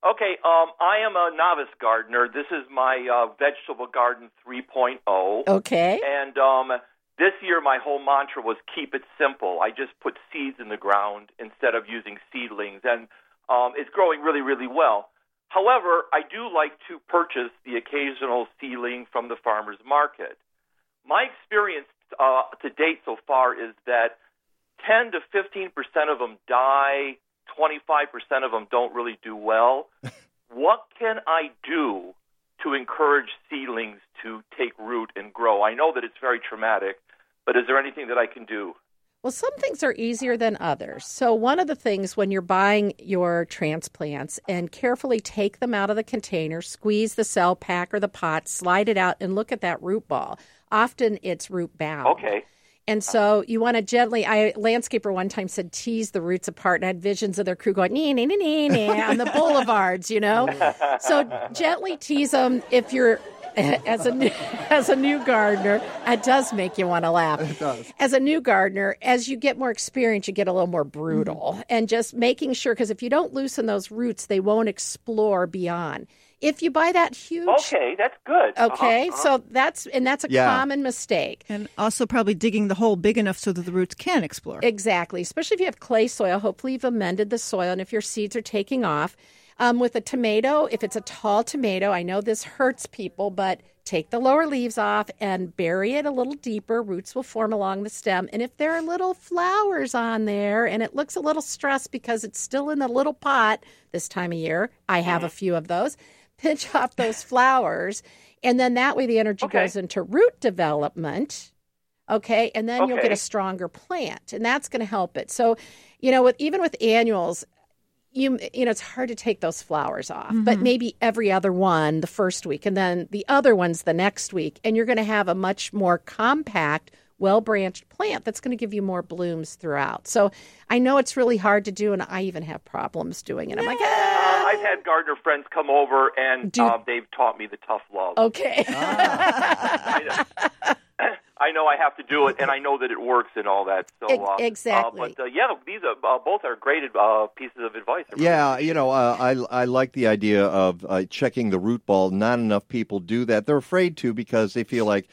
Okay, um, I am a novice gardener. This is my uh, vegetable garden 3.0. Okay. And um, this year, my whole mantra was keep it simple. I just put seeds in the ground instead of using seedlings, and um, it's growing really, really well. However, I do like to purchase the occasional seedling from the farmer's market. My experience uh, to date so far is that 10 to 15 percent of them die, 25 percent of them don't really do well. what can I do to encourage seedlings to take root and grow? I know that it's very traumatic, but is there anything that I can do? Well, some things are easier than others. So, one of the things when you're buying your transplants and carefully take them out of the container, squeeze the cell pack or the pot, slide it out, and look at that root ball. Often it's root bound. Okay. And so you want to gently. I landscaper one time said tease the roots apart, and I had visions of their crew going nee nee nee nee nee on the boulevards, you know. So gently tease them if you're as a new, as a new gardener. It does make you want to laugh. It does. As a new gardener, as you get more experience, you get a little more brutal, and just making sure because if you don't loosen those roots, they won't explore beyond. If you buy that huge, Okay, that's good. okay, Uh-huh, uh-huh. so that's and that's a Yeah. common mistake. And also probably digging the hole big enough so that the roots can explore. Exactly, especially if you have clay soil. Hopefully, you've amended the soil, and if your seeds are taking off. Um, with a tomato, if it's a tall tomato, I know this hurts people, but take the lower leaves off and bury it a little deeper. Roots will form along the stem. And if there are little flowers on there and it looks a little stressed because it's still in the little pot this time of year, I have a few of those. Pinch off those flowers, and then that way the energy Okay. goes into root development. Okay, and then you'll get a stronger plant, and that's going to help it. So, you know, with even with annuals, you you know it's hard to take those flowers off, but maybe every other one the first week, and then the other ones the next week, and you're going to have a much more compact, well branched plant that's going to give you more blooms throughout. So, I know it's really hard to do, and I even have problems doing it. I'm like, ah, Uh, I've had gardener friends come over, and Do- uh, they've taught me the tough love. okay. I know I have to do it, and I know that it works and all that. So Ex- uh, exactly. Uh, but uh, yeah, these are uh, both are great uh, pieces of advice. Really Yeah, you know, uh, I I like the idea of uh, checking the root ball. Not enough people do that. They're afraid to because they feel like, w-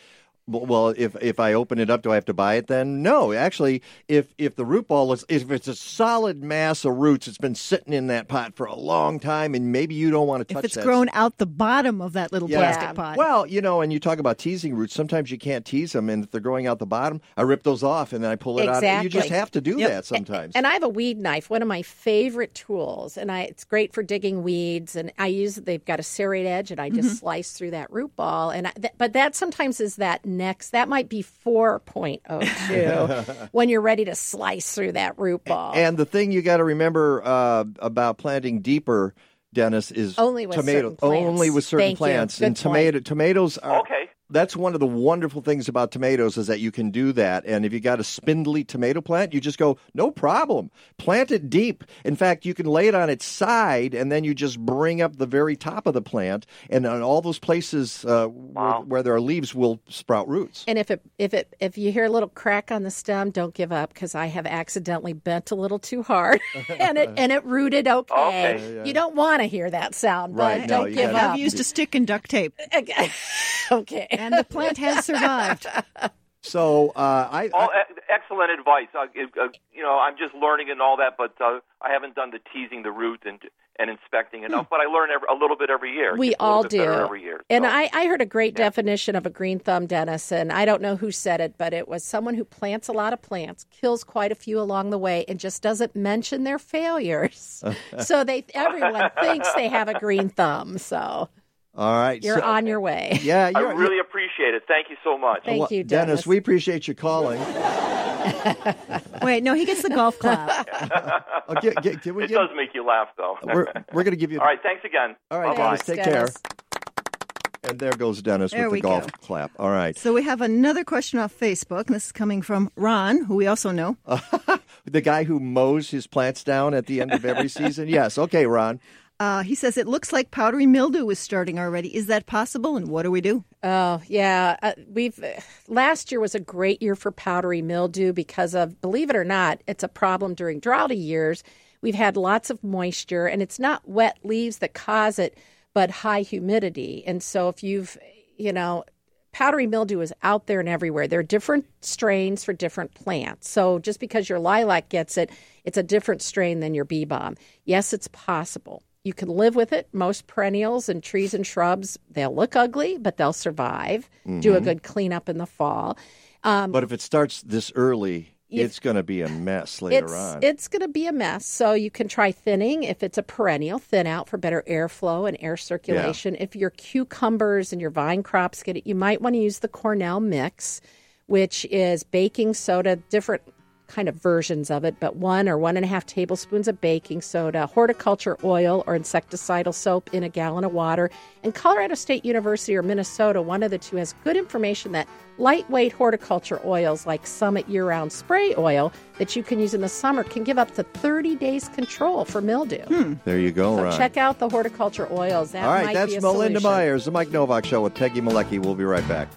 well, if if I open it up, do I have to buy it then? No, actually, if if the root ball is if it's a solid mass of roots, it's been sitting in that pot for a long time, and maybe you don't want to touch it. If it's that grown out the bottom of that little Yeah. plastic pot. Well, you know, and you talk about teasing roots. Sometimes you can't tease them, and if they're growing out the bottom, I rip those off and then I pull it out. You just have to do Yep. that sometimes. And I have a weed knife, one of my favorite tools, and I it's great for digging weeds. And I use they've got a serrate edge, and I just mm-hmm. slice through that root ball. And I, th- but that sometimes is that next that might be four point oh two when you're ready to slice through that root ball. And the thing you got to remember uh, about planting deeper, Dennis, is Only with tomato. certain plants. Only with certain Thank you. plants. Good and tomato tomatoes are Okay. That's one of the wonderful things about tomatoes is that you can do that. And if you got a spindly tomato plant, you just go, no problem. Plant it deep. In fact, you can lay it on its side and then you just bring up the very top of the plant. And on all those places uh, where, where there are leaves will sprout roots. And if it if it if you hear a little crack on the stem, don't give up because I have accidentally bent a little too hard, and it and it rooted okay. Okay. Yeah, yeah. You don't want to hear that sound, but no, don't give gotta- up. I've used a stick and duct tape. okay. And the plant has survived. So uh, I, All, e- excellent advice. Uh, uh, you know, I'm just learning and all that, but uh, I haven't done the teasing the root and and inspecting enough. But I learn every, a little bit every year. We Gets a little all do. every year. And I, I heard a great definition of a green thumb, Dennis, and I don't know who said it, but it was someone who plants a lot of plants, kills quite a few along the way, and just doesn't mention their failures. so they everyone thinks they have a green thumb. So all right. you're so- on your way. Yeah, I you're, really appreciate it. Thank you so much. Thank Well, you, Dennis. Dennis. We appreciate you calling. Wait, no, he gets the golf clap. Oh, get- get- can we it get- does make you laugh, though. We're, we're going to give you. All right. Thanks again. All right, Bye-bye. Dennis. Take care. And there goes Dennis There with the golf go. clap. All right. So we have another question off Facebook, and this is coming from Ron, who we also know. The guy who mows his plants down at the end of every season? Yes. Okay, Ron. Uh, he says it looks like powdery mildew is starting already. Is that possible? And what do we do? Oh yeah, uh, we've last year was a great year for powdery mildew because of believe it or not, it's a problem during droughty years. We've had lots of moisture, and it's not wet leaves that cause it, but high humidity. And so if you've you know powdery mildew is out there and everywhere. There are different strains for different plants. So just because your lilac gets it, it's a different strain than your bee balm. Yes, it's possible. You can live with it. Most perennials and trees and shrubs, they'll look ugly, but they'll survive. Do a Mhm. good cleanup in the fall. Um, But if it starts this early, it's going to be a mess later it's, on. It's going to be a mess. So you can try thinning if it's a perennial, thin out for better airflow and air circulation. If your cucumbers and your vine crops get it, you might want to use the Cornell mix, which is baking soda, different kind of versions of it, but one or one and a half tablespoons of baking soda, horticulture oil or insecticidal soap in a gallon of water. And Colorado State University or Minnesota, one of the two, has good information that lightweight horticulture oils like Summit year round spray oil that you can use in the summer can give up to 30 days control for mildew. Hmm. there you go, So Ron. check out the horticulture oils. That All right, that's Melinda solution. Myers, the Mike Nowak Show with Peggy Malecki. We'll be right back.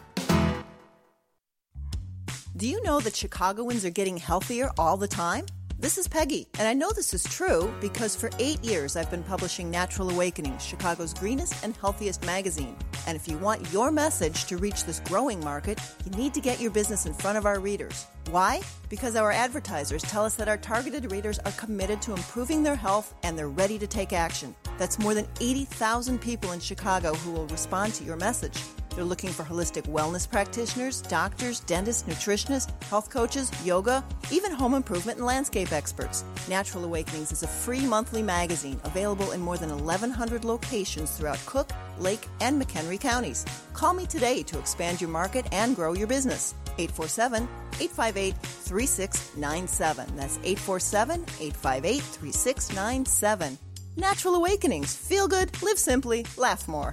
Do you know that Chicagoans are getting healthier all the time? This is Peggy, and I know this is true because for eight years I've been publishing Natural Awakenings, Chicago's greenest and healthiest magazine. And if you want your message to reach this growing market, you need to get your business in front of our readers. Why? Because our advertisers tell us that our targeted readers are committed to improving their health and they're ready to take action. That's more than 80,000 people in Chicago who will respond to your message. They're looking for holistic wellness practitioners, doctors, dentists, nutritionists, health coaches, yoga, even home improvement and landscape experts. Natural Awakenings is a free monthly magazine available in more than 1,100 locations throughout Cook, Lake, and McHenry counties. Call me today to expand your market and grow your business. 847 858 3697. That's 847 858 3697. Natural Awakenings. Feel good, live simply, laugh more.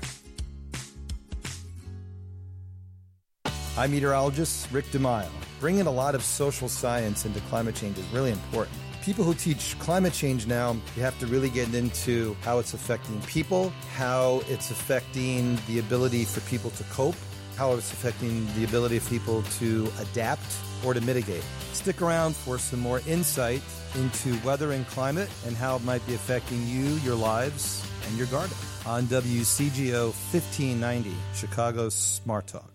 I'm meteorologist Rick DiMaio. Bringing a lot of social science into climate change is really important. People who teach climate change now, you have to really get into how it's affecting people, how it's affecting the ability for people to cope, how it's affecting the ability of people to adapt or to mitigate. Stick around for some more insight into weather and climate and how it might be affecting you, your lives, and your garden on WCGO 1590, Chicago's Smart Talk.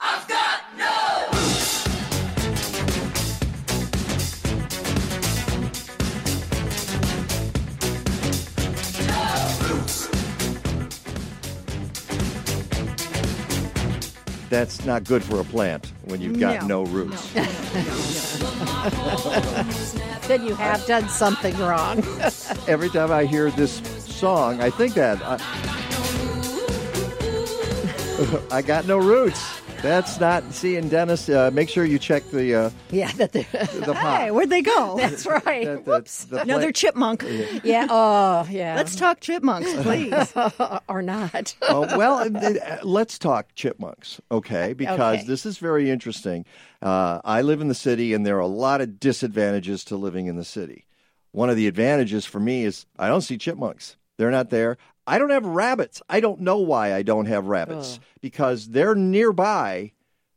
I've got no. Roots. That's not good for a plant when you've got no, No. roots. then you have done something wrong. Every time I hear this song, I think that I, I got no roots. That's not. seeing Dennis, uh, make sure you check the uh, yeah, that the, the pot. Hey, where'd they go? That's right. The- the- the Another chipmunk. Yeah. Oh, yeah. Let's talk chipmunks, please. or not. oh, well, uh, let's talk chipmunks, okay? Because Okay. this is very interesting. Uh, I live in the city, and there are a lot of disadvantages to living in the city. One of the advantages for me is I don't see chipmunks. They're not there. I don't have rabbits. I don't know why I don't have rabbits because they're nearby.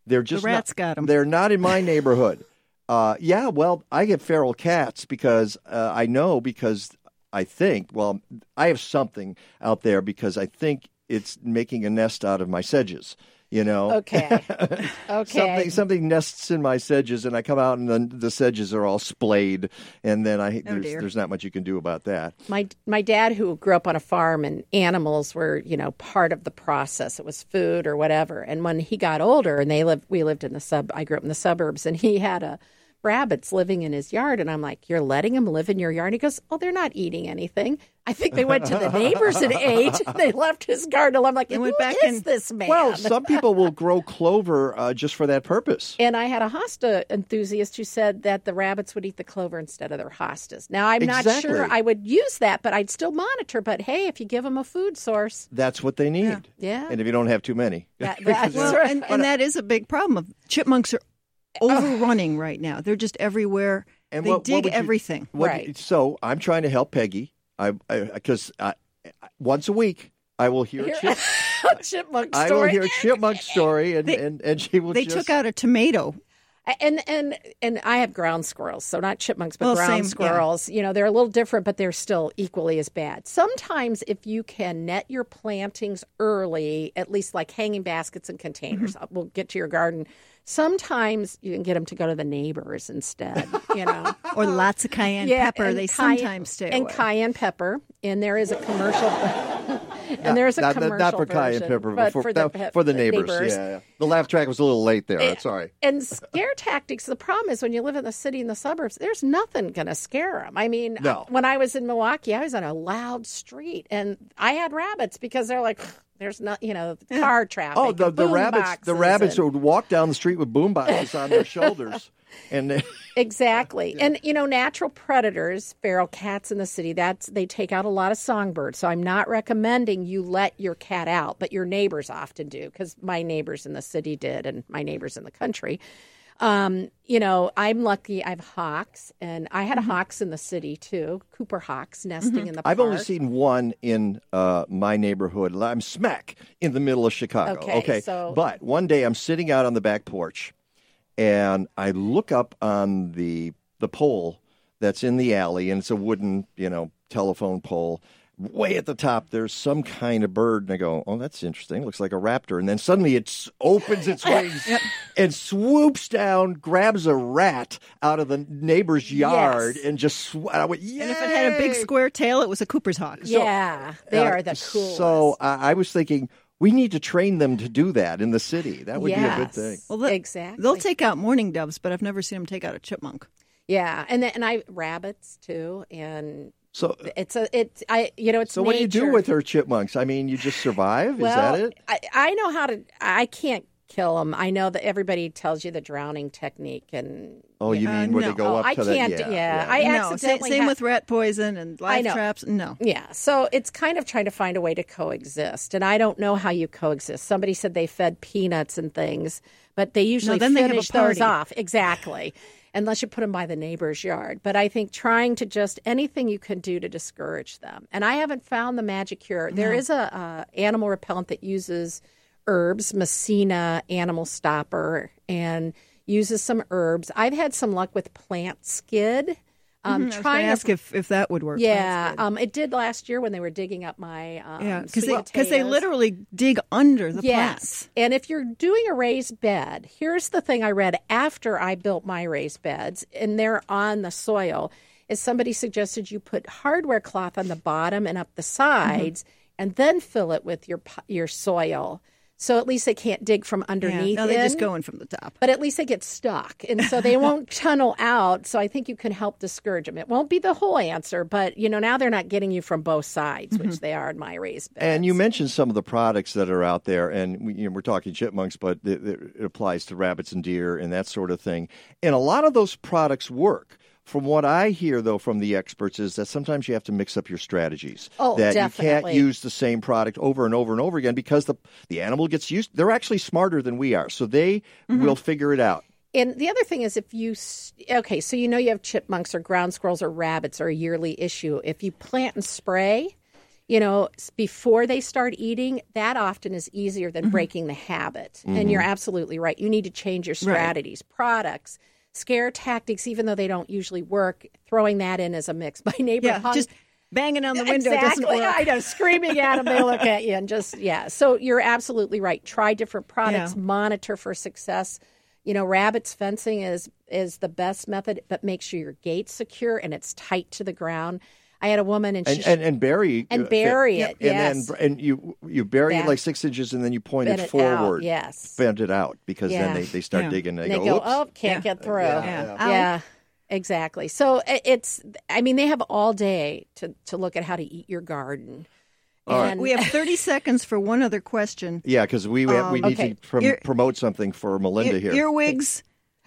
They're just rats not, them. They're not in my neighborhood. Uh, yeah, well, I get feral cats because uh, I know because I think, well, I have something out there because I think it's making a nest out of my sedges. You know. Okay. Okay. something something nests in my sedges, and I come out, and then the sedges are all splayed, and then I oh, there's, dear. there's not much you can do about that. My my dad, who grew up on a farm, and animals were you know part of the process. It was food or whatever. And when he got older, and they lived, we lived in the sub. I grew up in the suburbs, and he had a rabbits living in his yard. And I'm like, "You're letting them live in your yard?" He goes, "Oh, they're not eating anything. I think they went to the neighbors and ate. They left his garden." I'm like, "Who went back is and- this man?" Well, some people will grow clover uh, just for that purpose. And I had a hosta enthusiast who said that the rabbits would eat the clover instead of their hostas. Now, I'm not sure I would use that, but I'd still monitor. But hey, if you give them a food source, That's what they need. Yeah. And if you don't have too many, That- that's Well, right. and, and that is a big problem. Of chipmunks are overrunning right now. They're just everywhere. And they what- what dig would you- everything. What- So I'm trying to help Peggy. I because I, once a week I will hear a chip. chipmunk I will story. hear a chipmunk story, and, They- and, and she will. They just, took out a tomato. And and and I have ground squirrels, so not chipmunks, but Well, ground same, yeah. squirrels. You know, they're a little different, but they're still equally as bad. Sometimes, if you can net your plantings early, at least like hanging baskets and containers, Mm-hmm. we'll get to your garden. Sometimes you can get them to go to the neighbors instead. You know, Or lots of cayenne pepper. They cayenne- sometimes do. and cayenne pepper. And there is a commercial. and there's a not, commercial not for cayenne version, pepper, but for, for that- the, for the neighbors. Yeah, yeah. The laugh track was a little late there. Eh, Sorry. And scare tactics. The problem is when you live in the city and the suburbs, there's nothing going to scare them. I mean, No. when I was in Milwaukee, I was on a loud street and I had rabbits because they're like, there's not, you know, car traffic. Oh, the, the rabbits! The rabbits and- would walk down the street with boom boxes on their shoulders, and they, Exactly. And you know, natural predators, feral cats in the city, that's they take out a lot of songbirds. So I'm not recommending you let your cat out, but your neighbors often do because my neighbors in the city did and my neighbors in the country. Um, you know, I'm lucky I have hawks and I had a hawks in the city too, Cooper hawks nesting in the I've only seen one in uh, my neighborhood. I'm smack in the middle of Chicago. Okay, so- but one day I'm sitting out on the back porch, and I look up on the the pole that's in the alley, and it's a wooden, you know, telephone pole. Way at the top, there's some kind of bird, and I go, "Oh, that's interesting. Looks like a raptor." And then suddenly it opens its wings and swoops down, grabs a rat out of the neighbor's yard, and just. Sw- I went, And if it had a big square tail, it was a Cooper's hawk. yeah, they Uh, are the coolest. So I I was thinking we need to train them to do that in the city. That would be a good thing. Well, they- exactly. They'll take out mourning doves, but I've never seen them take out a chipmunk. Yeah, and then, and I rabbits too, and So, it's a it's I you know it's so what do you do with her chipmunks? I mean, you just survive? Well, Is that it? I, I know how to. I can't kill them. I know that everybody tells you the drowning technique, and Oh, you Uh, mean where no. they go Oh, up I to that? can't- Yeah, yeah, I no, accidentally same ha- with rat poison and live traps. No. yeah. So it's kind of trying to find a way to coexist, and I don't know how you coexist. Somebody said they fed peanuts and things, but they usually then they have a finish those off exactly. Unless you put them by the neighbor's yard. But I think trying to just anything you can do to discourage them. And I haven't found the magic cure. There No. is a uh, animal repellent that uses herbs, Messina animal stopper, and uses some herbs. I've had some luck with Plantskydd. Um, Mhm, was trying to ask if, if that would work. yeah, um, it did last year when they were digging up my um, Yeah, because sweet they, they literally dig under the yes. plants. And if you're doing a raised bed, here's the thing I read after I built my raised beds, and they're on the soil. Is somebody suggested you put hardware cloth on the bottom and up the sides, and then fill it with your your soil. So at least they can't dig from underneath. no, they just in. go in from the top. But at least they get stuck, and so they won't tunnel out. So I think you can help discourage them. It won't be the whole answer, but you know now they're not getting you from both sides, which mm-hmm. they are in my raised bed. And you mentioned some of the products that are out there, and we, you know, we're talking chipmunks, but it, it applies to rabbits and deer and that sort of thing. And a lot of those products work. From what I hear, though, from the experts, is that sometimes you have to mix up your strategies. Oh, that you can't use the same product over and over and over again because the the animal gets used. They're actually smarter than we are, so they Mm-hmm. will figure it out. And the other thing is, if you okay, so you know you have chipmunks or ground squirrels or rabbits are a yearly issue. If you plant and spray, you know, before they start eating, that often is easier than breaking the habit. And you're absolutely right. You need to change your strategies, products, scare tactics, even though they don't usually work. Throwing that in as a mix. My neighbor Yeah, hung, just banging on the window doesn't exactly. work. I know, screaming at them, they look at you and just yeah. So you're absolutely right. Try different products. Yeah. Monitor for success. You know, rabbits fencing is is the best method, but make sure your gate's secure and it's tight to the ground. I had a woman and she And, and and bury And uh, bury fit- it, and yes. then and you you bury it like six inches and then you point Bend it it out, forward. yes. bend it out because Yeah. then they, they start Yeah. digging. And And they, they go, go, "Oops." oh, can't get through. Yeah, Yeah, yeah. exactly. So it's, I mean, they have all day to, to look at how to eat your garden. All right. And We have 30 seconds for one other question. Yeah, because we we, we Um, need okay. to prom- Ear- promote something for Melinda Ear- here. Earwigs.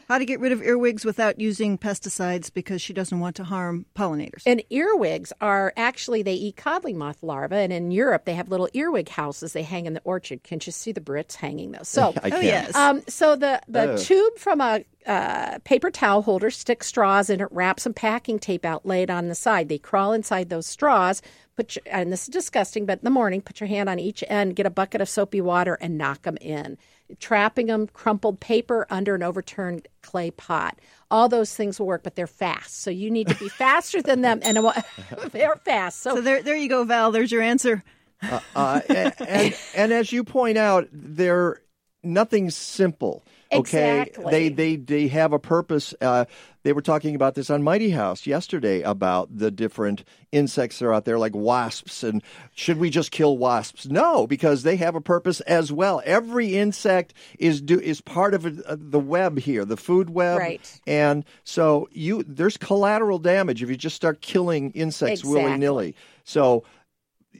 How to get rid of earwigs without using pesticides because she doesn't want to harm pollinators. And earwigs are actually, they eat codling moth larvae. And in Europe, they have little earwig houses they hang in the orchard. Can't you see the Brits hanging those? So, I Oh, yes. Um, so the, the Oh. tube from a uh, paper towel holder sticks straws in it, wrap some packing tape out, lay it on the side. They crawl inside those straws. Put your, and this is disgusting, but in the morning, put your hand on each end, get a bucket of soapy water, and knock them in. Trapping them, crumpled paper under an overturned clay pot. All those things will work, but they're fast. So you need to be faster than them, and they're fast. So, So there, there you go, Val. There's your answer. uh, uh, and, and and as you point out, they're nothing's simple. Okay, Exactly. they they they have a purpose. Uh, they were talking about this on Mighty House yesterday about the different insects that are out there, like wasps. And should we just kill wasps? No, because they have a purpose as well. Every insect is do is part of a, the web here, the food web. Right. And so you there's collateral damage if you just start killing insects Exactly. willy nilly. So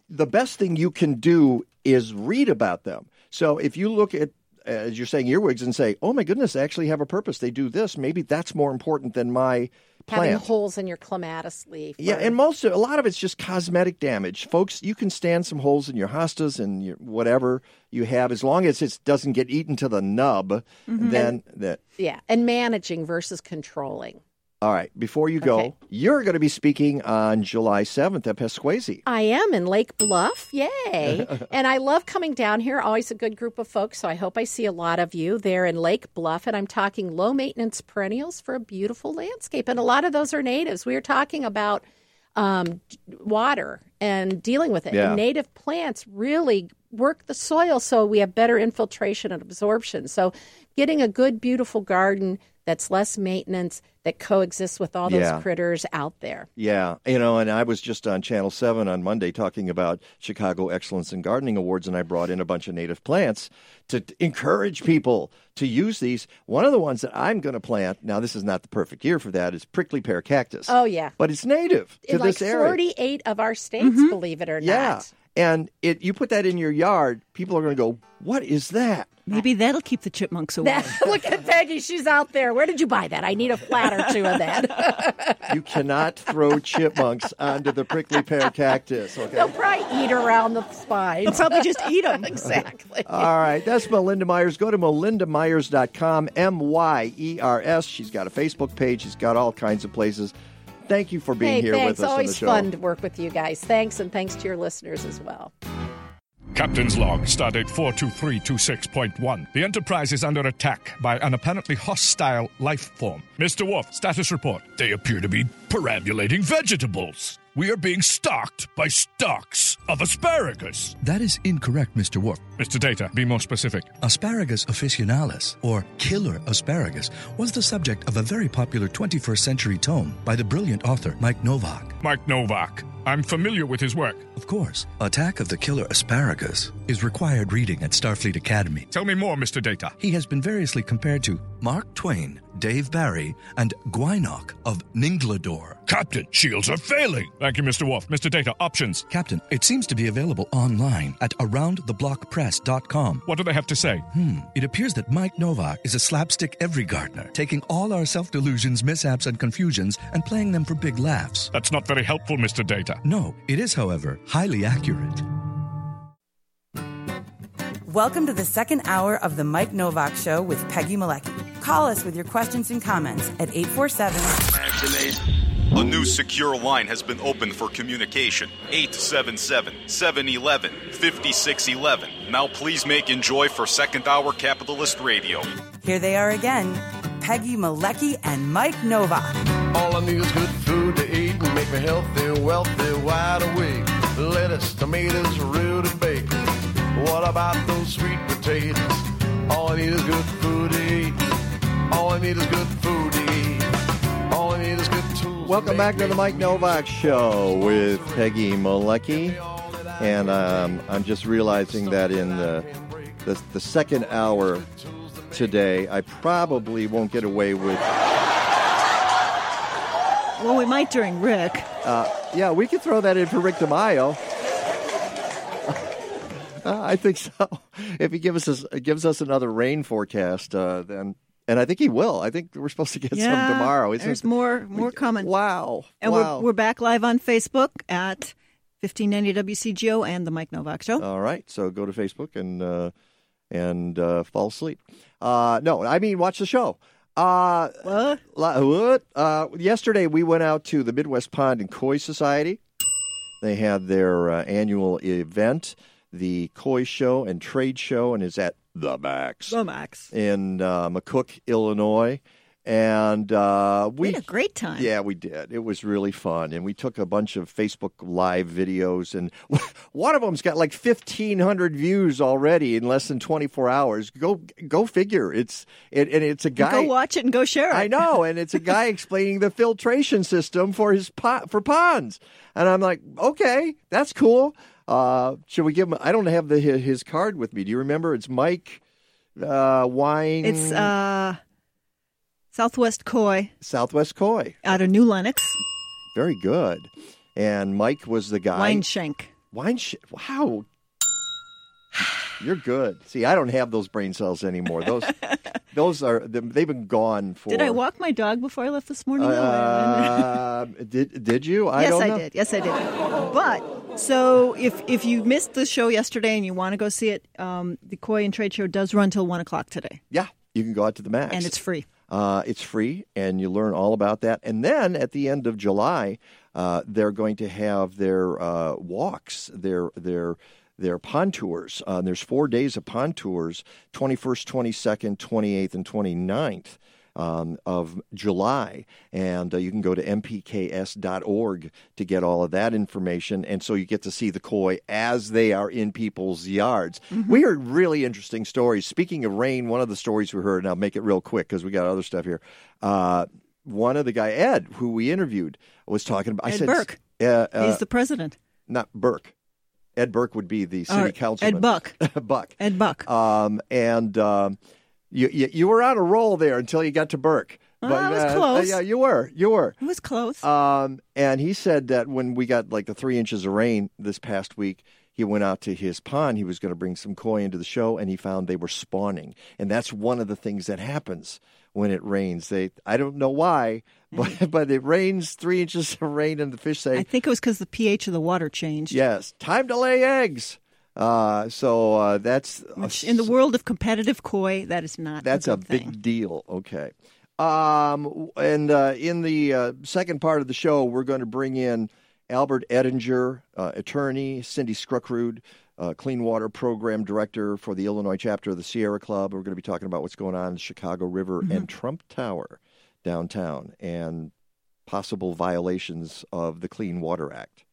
the best thing you can do is read about them. So if you look at as you're saying earwigs and say, "Oh my goodness, they actually have a purpose. They do this. Maybe that's more important than my having holes in your clematis leaf. Yeah, or- and most of, a lot of it's just cosmetic damage, folks. You can stand some holes in your hostas and your, whatever you have, as long as it doesn't get eaten to the nub. Mhm. Then that. yeah, and managing versus controlling. All right. Before you go, Okay. you're going to be speaking on July 7th at Pasquesi. I am in Lake Bluff. Yay. and I love coming down here. Always a good group of folks. So I hope I see a lot of you there in Lake Bluff. And I'm talking low maintenance perennials for a beautiful landscape. And a lot of those are natives. We are talking about um, water and dealing with it. Yeah. And native plants really work the soil so we have better infiltration and absorption. So getting a good, beautiful garden that's less maintenance that coexists with all those Yeah. critters out there. Yeah, you know, and I was just on Channel 7 on Monday talking about Chicago Excellence in Gardening Awards, and I brought in a bunch of native plants to encourage people to use these. One of the ones that I'm going to plant, now this is not the perfect year for that, is prickly pear cactus. Oh, yeah. But it's native to in like this area. 48 of our states, mm-hmm. believe it or yeah. not. And it, you put that in your yard, people are going to go, What is that? Maybe that'll keep the chipmunks away. Look at Peggy. She's out there. Where did you buy that? I need a flat or two of that. You cannot throw chipmunks onto the prickly pear cactus. Okay. They'll probably eat around the spine. They'll probably just eat them. exactly. All right, that's Melinda Myers. Go to melindamyers.com, M Y E R S. She's got a Facebook page, she's got all kinds of places. Thank you for being hey, here thanks. with us on the Always show. fun to work with you guys. Thanks, and thanks to your listeners as well. Captain's log, stardate 42326.1. The Enterprise is under attack by an apparently hostile life form. Mr. Worf, status report. They appear to be perambulating vegetables. We are being stalked by stalks of asparagus. That is incorrect, Mr. Worf. Mr. Data, be more specific. Asparagus officinalis, or killer asparagus, was the subject of a very popular 21st century tome by the brilliant author Mike Nowak. Mike Nowak. I'm familiar with his work. Of course, Attack of the Killer Asparagus is required reading at Starfleet Academy. Tell me more, Mr. Data. He has been variously compared to Mark Twain, Dave Barry, and Gwynok of Ninglador. Captain, shields are failing. Thank you, Mr. Worf. Mr. Data, options. Captain, it seems to be available online at aroundtheblockpress.com. What do they have to say? Hmm. It appears that Mike Nowak is a slapstick every gardener, taking all our self delusions, mishaps, and confusions and playing them for big laughs. That's not very helpful, Mr. Data. No, it is, however, highly accurate. Welcome to the second hour of the Mike Nowak Show with Peggy Malecki. Call us with your questions and comments at 847 A new secure line has been opened for communication. 877 711 5611. Now please make enjoy for second hour capitalist radio. Here they are again Peggy Malecki and Mike Nowak. All I need is good food to eat and make me healthy, wealthy, wide awake. Lettuce, tomatoes, root and bacon. What about those sweet potatoes? All I need is good food to eat. All I need is good food to eat. All I need is good tools. Welcome back to the Mike Nowak Show with Peggy Malecki. And um, I'm just realizing that in the, the, the second hour today, I probably won't get away with. Well, we might during Rick. Uh, yeah, we could throw that in for Rick DiMaio. Uh, I think so. If he gives us gives us another rain forecast, uh, then and I think he will. I think we're supposed to get yeah, some tomorrow. Isn't there's it? more more coming. Wow! And wow. we're we're back live on Facebook at 1590 WCGO and the Mike Nowak Show. All right, so go to Facebook and uh, and uh, fall asleep. Uh, no, I mean watch the show. Uh, what? What? Uh, yesterday we went out to the Midwest Pond and Koi Society. They had their uh, annual event, the Koi Show and Trade Show, and is at the Max. The Max in uh, McCook, Illinois. And uh, we, we had a great time. Yeah, we did. It was really fun, and we took a bunch of Facebook Live videos, and one of them's got like fifteen hundred views already in less than twenty four hours. Go, go figure. It's it, and it's a guy. Go watch it and go share it. I know, and it's a guy explaining the filtration system for his pot for ponds, and I'm like, okay, that's cool. Uh, should we give him? I don't have the his card with me. Do you remember? It's Mike uh, Wine. It's uh, Southwest Koi. Southwest Koi. out of New Lenox. Very good. And Mike was the guy. Wine Shank. Wine Wow. You're good. See, I don't have those brain cells anymore. Those, those are they've been gone for. Did I walk my dog before I left this morning? Uh, did did you? I yes, I know. did. Yes, I did. But so if if you missed the show yesterday and you want to go see it, um, the Koi and Trade Show does run till one o'clock today, Yeah, you can go out to the max, and it's free. Uh, it's free, and you learn all about that. And then at the end of July, uh, they're going to have their uh, walks, their their their pond. Uh, there's four days of pond tours: 21st, 22nd, 28th, and 29th. Um, of July, and uh, you can go to mpks.org to get all of that information. And so you get to see the koi as they are in people's yards. We heard really interesting stories. Speaking of rain, one of the stories we heard, and I'll make it real quick because we got other stuff here. Uh, one of the guy Ed, who we interviewed, was talking about. I Ed said, Burke. Uh, uh, He's the president. not Burke. Ed Burke would be the city Or councilman. Ed Buck. Buck. Ed Buck. Um, and um, you, you you were on a roll there until you got to Burke. Oh, I was uh, close. yeah, you were. You were. It was close. Um, and he said that when we got like the three inches of rain this past week, he went out to his pond. He was going to bring some koi into the show, and he found they were spawning. And that's one of the things that happens when it rains. They, I don't know why, but but it rains three inches of rain, and the fish say, I think it was because the pH of the water changed. "Yes, time to lay eggs." Uh, so uh, that's Which in the world of competitive koi, that is not. That's a, a, big thing. deal. Okay. Um, and uh, in the uh, second part of the show, we're going to bring in Albert Ettinger, uh, attorney, Cindy Skrukrud, uh, Clean Water Program Director for the Illinois chapter of the Sierra Club. We're going to be talking about what's going on in the Chicago River and Trump Tower downtown and possible violations of the Clean Water Act.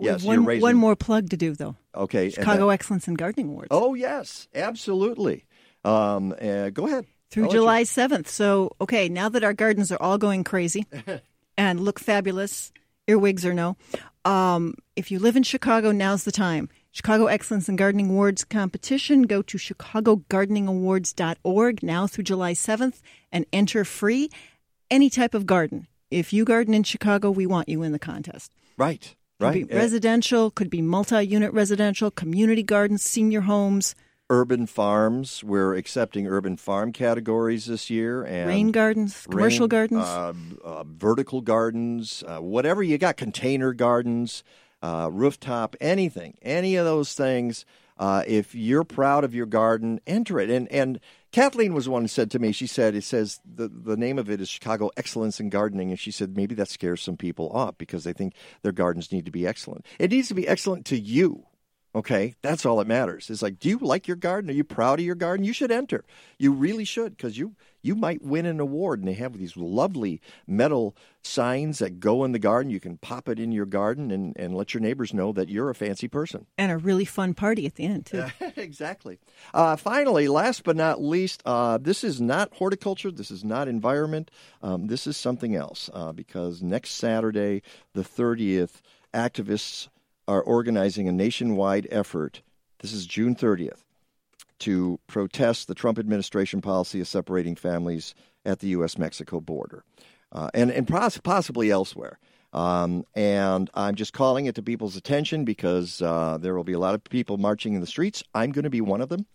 Yes, have one, raising. one more plug to do, though. Okay. Chicago that- Excellence in Gardening Awards. Oh yes, absolutely. Um, uh, go ahead. through I'll you- July 7th. So, okay, now that our gardens are all going crazy and look fabulous, earwigs or no, um, if you live in Chicago, now's the time. Chicago Excellence in Gardening Awards competition. Go to chicagogardeningawards.org now through July 7th and enter free any type of garden. If you garden in Chicago, we want you in the contest. Right. Could Right. be Uh, residential, could be multi-unit residential, community gardens, senior homes, urban farms. We're accepting urban farm categories this year, and rain gardens, commercial gardens. uh, uh, vertical gardens, uh, whatever you got, container gardens, uh, rooftop, anything, any of those things. Uh, if you're proud of your garden, enter it. And and Kathleen was the one who said to me, she said, it says the the name of it is Chicago Excellence in Gardening, and she said maybe that scares some people off because they think their gardens need to be excellent. It needs to be excellent to you. Okay, that's all that matters. It's like, do you like your garden? Are you proud of your garden? You should enter. You really should, because you you might win an award. And they have these lovely metal signs that go in the garden. You can pop it in your garden and, and let your neighbors know that you're a fancy person. And a really fun party at the end, too. exactly. Uh, finally, last but not least, uh, this is not horticulture. This is not environment. Um, this is something else uh, because next Saturday, the 30th, activists are organizing a nationwide effort. This is June 30th to protest the Trump administration policy of separating families at the U.S. Mexico border uh, and, and poss- possibly elsewhere. Um, and I'm just calling it to people's attention because uh, there will be a lot of people marching in the streets. I'm going to be one of them.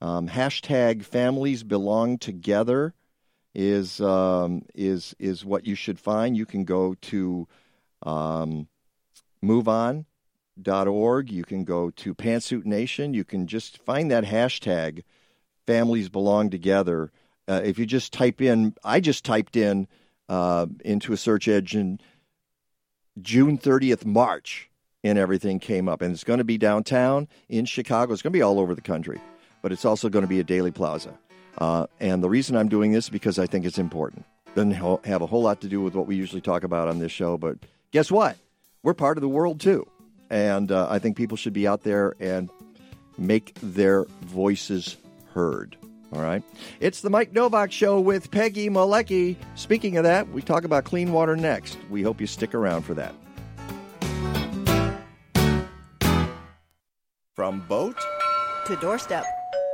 Um, hashtag families belong together is um, is is what you should find. You can go to um, moveon.org. You can go to Pantsuit Nation. You can just find that hashtag families belong together. Uh, if you just type in, I just typed in uh, into a search engine June 30th March, and everything came up. And it's going to be downtown in Chicago. It's going to be all over the country, but it's also going to be a Daley Plaza. Uh, and the reason I'm doing this is because I think it's important. Doesn't have a whole lot to do with what we usually talk about on this show, but guess what? We're part of the world too. And uh, I think people should be out there and make their voices heard. All right. It's the Mike Nowak Show with Peggy Malecki. Speaking of that, we talk about clean water next. We hope you stick around for that. From boat To doorstep.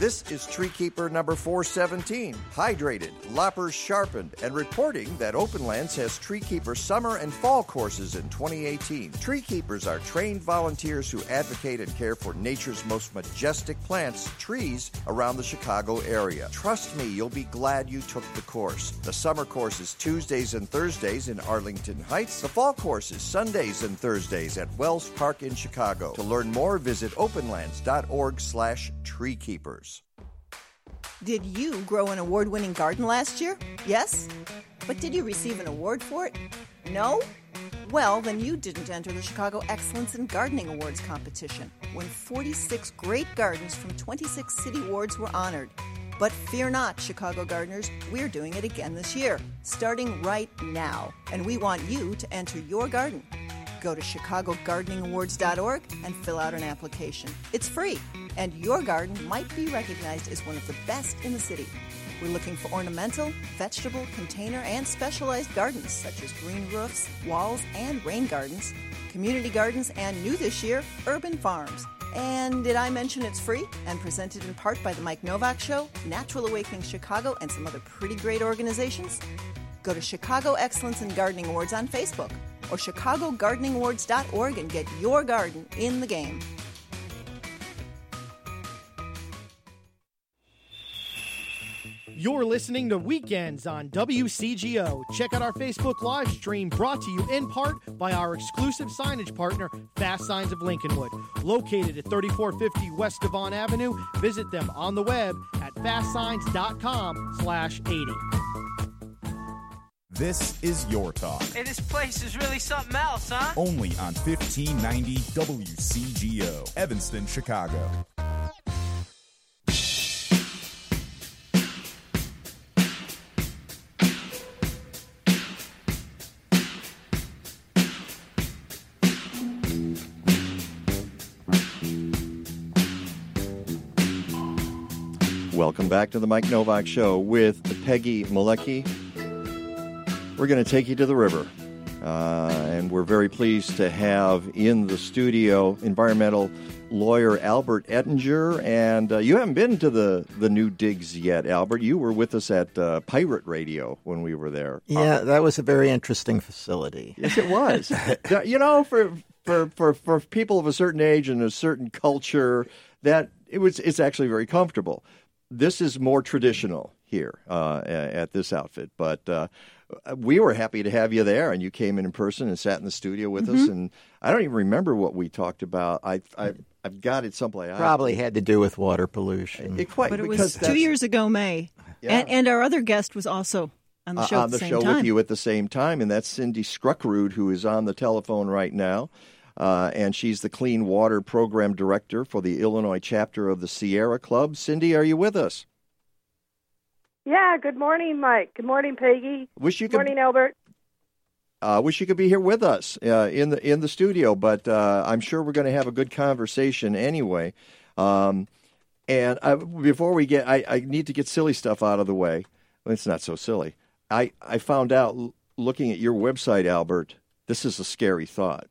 This is Treekeeper number 417, hydrated, loppers sharpened, and reporting that Openlands has Treekeeper summer and fall courses in 2018. Treekeepers are trained volunteers who advocate and care for nature's most majestic plants, trees, around the Chicago area. Trust me, you'll be glad you took the course. The summer course is Tuesdays and Thursdays in Arlington Heights. The fall course is Sundays and Thursdays at Wells Park in Chicago. To learn more, visit openlands.org slash Did you grow an award winning garden last year? Yes? But did you receive an award for it? No? Well, then you didn't enter the Chicago Excellence in Gardening Awards competition when 46 great gardens from 26 city wards were honored. But fear not, Chicago gardeners, we're doing it again this year, starting right now. And we want you to enter your garden. Go to chicagogardeningawards.org and fill out an application. It's free, and your garden might be recognized as one of the best in the city. We're looking for ornamental, vegetable, container, and specialized gardens such as green roofs, walls, and rain gardens, community gardens, and new this year, urban farms. And did I mention it's free and presented in part by the Mike Nowak Show, Natural Awakening Chicago, and some other pretty great organizations? Go to Chicago Excellence in Gardening Awards on Facebook or chicagogardeningawards.org and get your garden in the game. You're listening to Weekends on WCGO. Check out our Facebook live stream brought to you in part by our exclusive signage partner, Fast Signs of Lincolnwood. Located at 3450 West Devon Avenue, visit them on the web at fastsigns.com slash 80. This is your talk. Hey, this place is really something else, huh? Only on 1590 WCGO, Evanston, Chicago. Welcome back to the Mike Nowak Show with Peggy Malecki. We're going to take you to the river. Uh, and we're very pleased to have in the studio environmental lawyer Albert Ettinger. And uh, you haven't been to the, the new digs yet, Albert. You were with us at uh, Pirate Radio when we were there. Yeah, that was a very interesting facility. Yes, it was. you know, for for, for for people of a certain age and a certain culture, that it was it's actually very comfortable. This is more traditional here uh, at this outfit, but uh, we were happy to have you there, and you came in in person and sat in the studio with us. Mhm. And I don't even remember what we talked about. I, I I've got it someplace. I- Probably had to do with water pollution. It quite But it was two years ago, May. Yeah. And, and our other guest was also on the uh, show on at the, the, same show time. with you at the same time, and that's Cindy Skrukrud, who is on the telephone right now. Uh, and she's the Clean Water Program Director for the Illinois chapter of the Sierra Club. Cindy, are you with us? Yeah, good morning, Mike. Good morning, Peggy. Wish you good could- morning, Albert. I uh, wish you could be here with us uh, in the in the studio, but uh, I'm sure we're going to have a good conversation anyway. Um, and I, before we get, I, I need to get silly stuff out of the way. Well, it's not so silly. I, I found out l- looking at your website, Albert. This is a scary thought.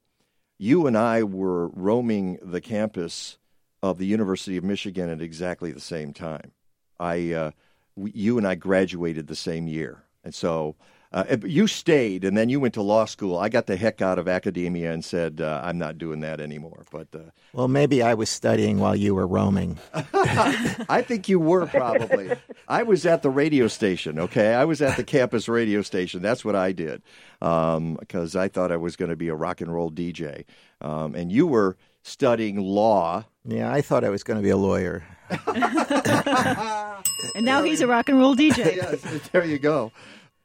You and I were roaming the campus of the University of Michigan at exactly the same time. I, uh, you and I graduated the same year, and so uh, you stayed, and then you went to law school. I got the heck out of academia and said, uh, "I'm not doing that anymore." But uh, Well, maybe I was studying while you were roaming. I think you were probably. I was at the radio station. Okay, I was at the campus radio station. That's what I did because I thought I was going to be a rock and roll DJ, um, and you were studying law. Yeah, I thought I was going to be a lawyer. And now he's a rock and roll DJ. yes, there you go.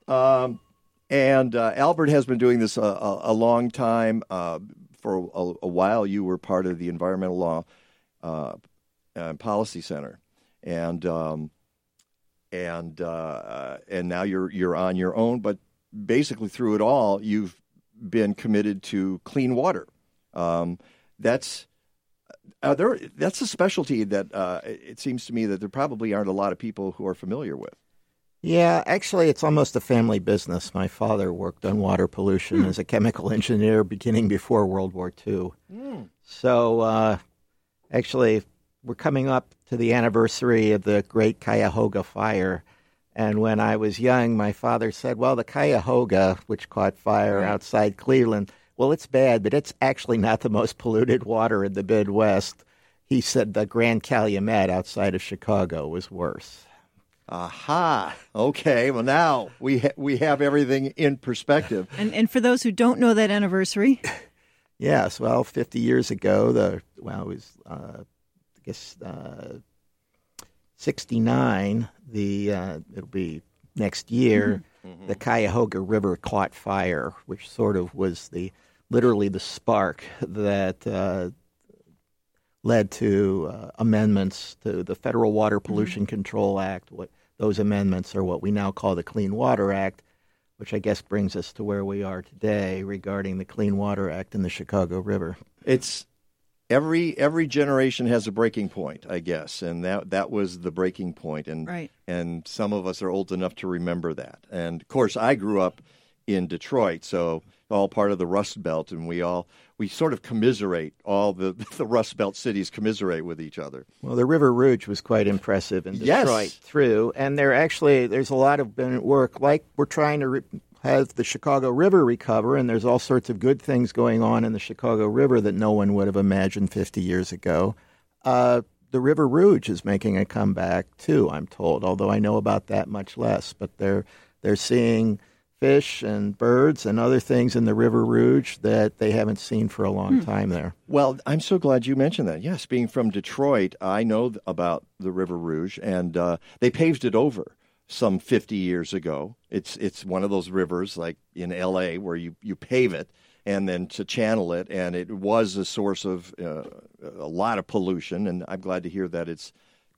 Um, and uh, Albert has been doing this a, a, a long time. Uh, for a, a while, you were part of the Environmental Law uh, uh, Policy Center, and um, and uh, and now you're you're on your own. But basically, through it all, you've been committed to clean water. Um, that's uh, there. That's a specialty that uh, it seems to me that there probably aren't a lot of people who are familiar with. Yeah, actually, it's almost a family business. My father worked on water pollution as a chemical engineer beginning before World War II. So, uh, actually, we're coming up to the anniversary of the Great Cuyahoga Fire. And when I was young, my father said, Well, the Cuyahoga, which caught fire outside Cleveland, well, it's bad, but it's actually not the most polluted water in the Midwest. He said the Grand Calumet outside of Chicago was worse. Aha. Okay. Well, now we ha- we have everything in perspective. And, and for those who don't know that anniversary, Yes, well, 50 years ago, the well, it was uh, I guess uh, 69. The uh, it'll be next year. The Cuyahoga River caught fire, which sort of was the literally the spark that uh, led to uh, amendments to the Federal Water Pollution Control Act. What those amendments are what we now call the Clean Water Act, which I guess brings us to where we are today regarding the Clean Water Act and the Chicago River. It's every every generation has a breaking point, I guess, and that that was the breaking point, and Right. and some of us are old enough to remember that. And of course, I grew up in Detroit, so all part of the Rust Belt, and we all we sort of commiserate. All the the Rust Belt cities commiserate with each other. Well, the River Rouge was quite impressive in Detroit Yes. Through, and there actually there's a lot of work like we're trying to re- have the Chicago River recover, and there's all sorts of good things going on in the Chicago River that no one would have imagined 50 years ago. Uh, the River Rouge is making a comeback too, I'm told, although I know about that much less. But they're they're seeing fish and birds and other things in the River Rouge that they haven't seen for a long Hmm. time there. Well, I'm so glad you mentioned that. Yes, being from Detroit, I know about the River Rouge, and uh, they paved it over some 50 years ago. It's it's one of those rivers like in L.A. where you, you pave it and then to channel it, and it was a source of uh, a lot of pollution. And I'm glad to hear that it's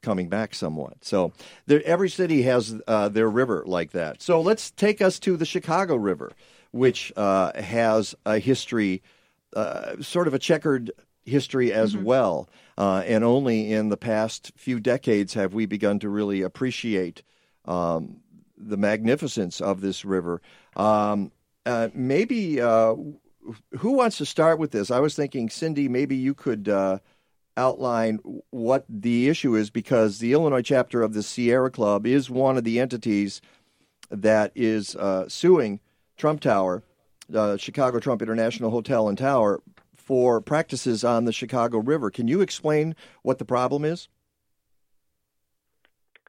coming back somewhat. So there, every city has uh, their river like that. So let's take us to the Chicago River, which uh, has a history, uh, sort of a checkered history as well. Uh, and only in the past few decades have we begun to really appreciate um, the magnificence of this river. Um, uh, maybe uh, who wants to start with this? I was thinking, Cindy, maybe you could uh, outline what the issue is because the Illinois chapter of the Sierra Club is one of the entities that is uh, suing Trump Tower, uh, Chicago Trump International Hotel and Tower, for practices on the Chicago River. Can you explain what the problem is?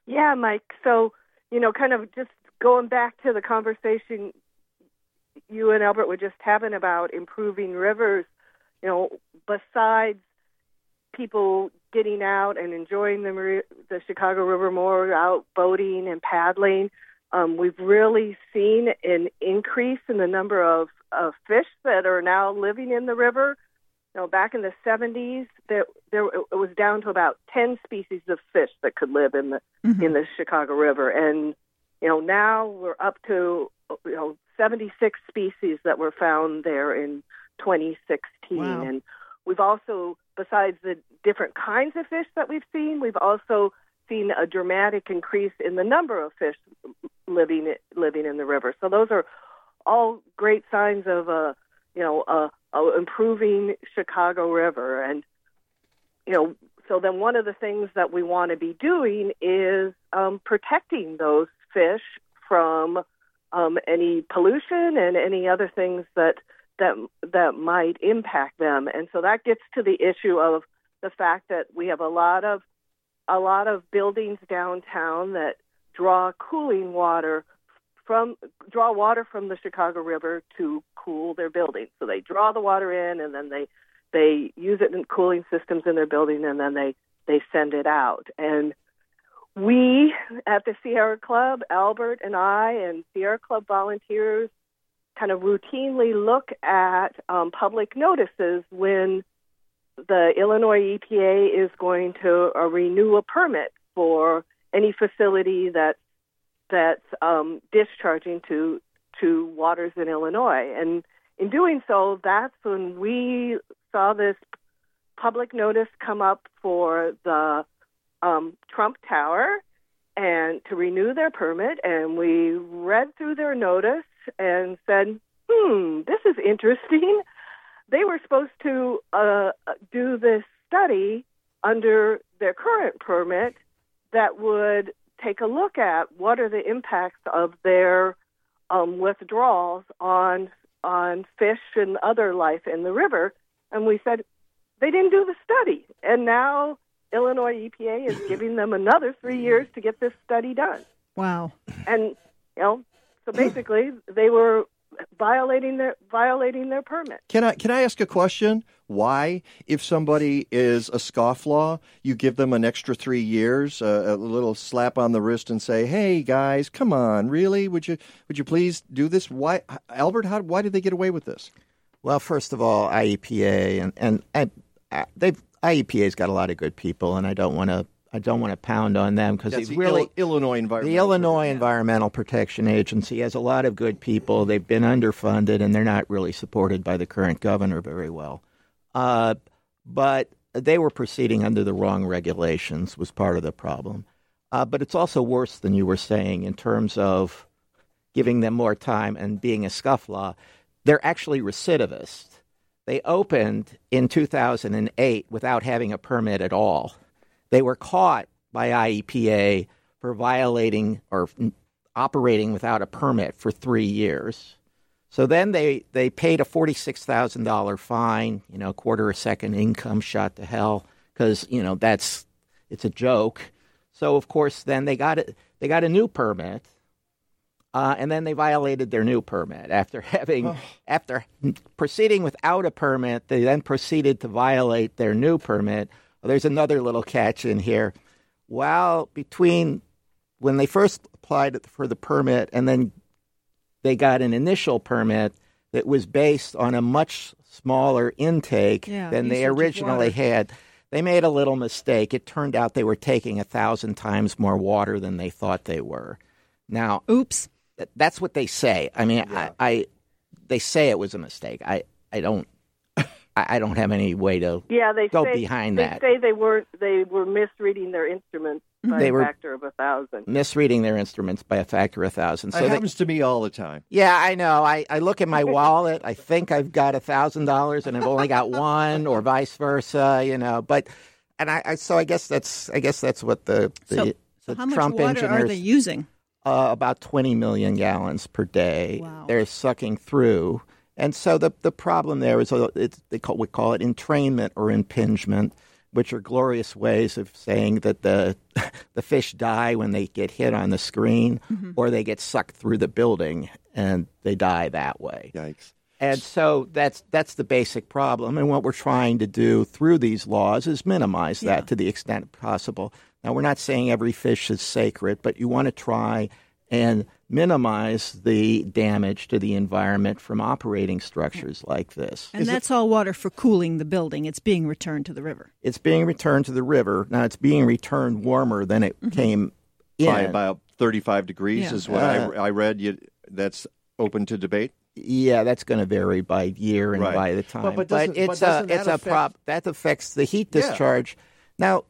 Yeah, Mike. So, you know, kind of just going back to the conversation you and Albert were just having about improving rivers, you know, besides people getting out and enjoying the the Chicago River more, out boating and paddling, um, we've really seen an increase in the number of, of fish that are now living in the river. You know, back in the 70s, there, there it was down to about 10 species of fish that could live in the in the Chicago River, and you know now we're up to you know 76 species that were found there in 2016, Wow. and we've also, besides the different kinds of fish that we've seen, we've also seen a dramatic increase in the number of fish living living in the river. So those are all great signs of a you know a, a improving Chicago River, and you know so then one of the things that we want to be doing is um, protecting those fish from um, any pollution and any other things that that that might impact them. And so that gets to the issue of the fact that we have a lot of a lot of buildings downtown that draw cooling water from draw water from the Chicago River to cool their buildings. So they draw the water in and then they they use it in cooling systems in their building and then they they send it out. And we at the Sierra Club, Albert and I and Sierra Club volunteers kind of routinely look at um, public notices when the Illinois EPA is going to uh, renew a permit for any facility that that's um, discharging to to waters in Illinois. And in doing so, that's when we saw this public notice come up for the um, Trump Tower and to renew their permit. And we read through their notice and said, "Hmm, this is interesting." They were supposed to uh, do this study under their current permit that would take a look at what are the impacts of their um, withdrawals on on fish and other life in the river. And we said they didn't do the study, and now Illinois EPA is giving them another three years to get this study done. Wow. And you know, so basically they were violating their violating their permit. Can I can I ask a question? Why, if somebody is a scofflaw, you give them an extra three years, uh, a little slap on the wrist, and say, "Hey guys, come on, really? Would you would you please do this?" Why, Albert? How why did they get away with this? Well, first of all, IEPA and and, and uh, they've IEPA's got a lot of good people, and I don't want to I don't want to pound on them because they the really Ill- Illinois Environmental. the Illinois Environmental Protection Agency has a lot of good people. They've been underfunded, and they're not really supported by the current governor very well. Uh, but they were proceeding under the wrong regulations was part of the problem. Uh, but it's also worse than you were saying in terms of giving them more time and being a scufflaw. They're actually recidivists. They opened in 2008 without having a permit at all. They were caught by IEPA for violating or operating without a permit for three years. So then they, they paid a $46,000 fine, you know, quarter a second income shot to hell because, you know, that's it's a joke. So of course then they got it they got a new permit. Uh, and then they violated their new permit after having after proceeding without a permit. They then proceeded to violate their new permit. Well, there's another little catch in here. While between when they first applied for the permit and then they got an initial permit that was based on a much smaller intake Yeah, than they originally had. They made a little mistake. It turned out they were taking a thousand times more water than they thought they were. Now, oops. That's what they say. I mean, I, I, they say it was a mistake. I, I don't, I, I don't have any way to Yeah, they go say, behind they that. say they were they were misreading their instruments by They a were- factor of a thousand. Misreading their instruments by a factor of a thousand. It they- happens to me all the time. Yeah, I know. I, I look at my wallet. I think I've got a thousand dollars, and I've only got one, or vice versa. You know, but and I, I so I guess that's I guess that's what the the, So- the so how much water engineers are they using? Uh, about twenty million gallons per day. They're sucking through, And so the the problem there is it's, they call, we call it entrainment or impingement, which are glorious ways of saying that the the fish die when they get hit on the screen, Mm-hmm. or they get sucked through the building and they die that way. Yikes! And so that's that's the basic problem. And what we're trying to do through these laws is minimize that to the extent possible. Now we're not saying every fish is sacred, but you want to try and minimize the damage to the environment from operating structures like this. And that's all water for cooling the building. It's being returned to the river. It's being returned to the river. Now it's being returned warmer than it came in. By about 35 degrees Yeah. is what Uh, I, I read. You, that's open to debate. Yeah, that's going to vary by year and Right. by the time. But- but doesn't- but it's a it's that a affect- prop that affects the heat Yeah. discharge. Now,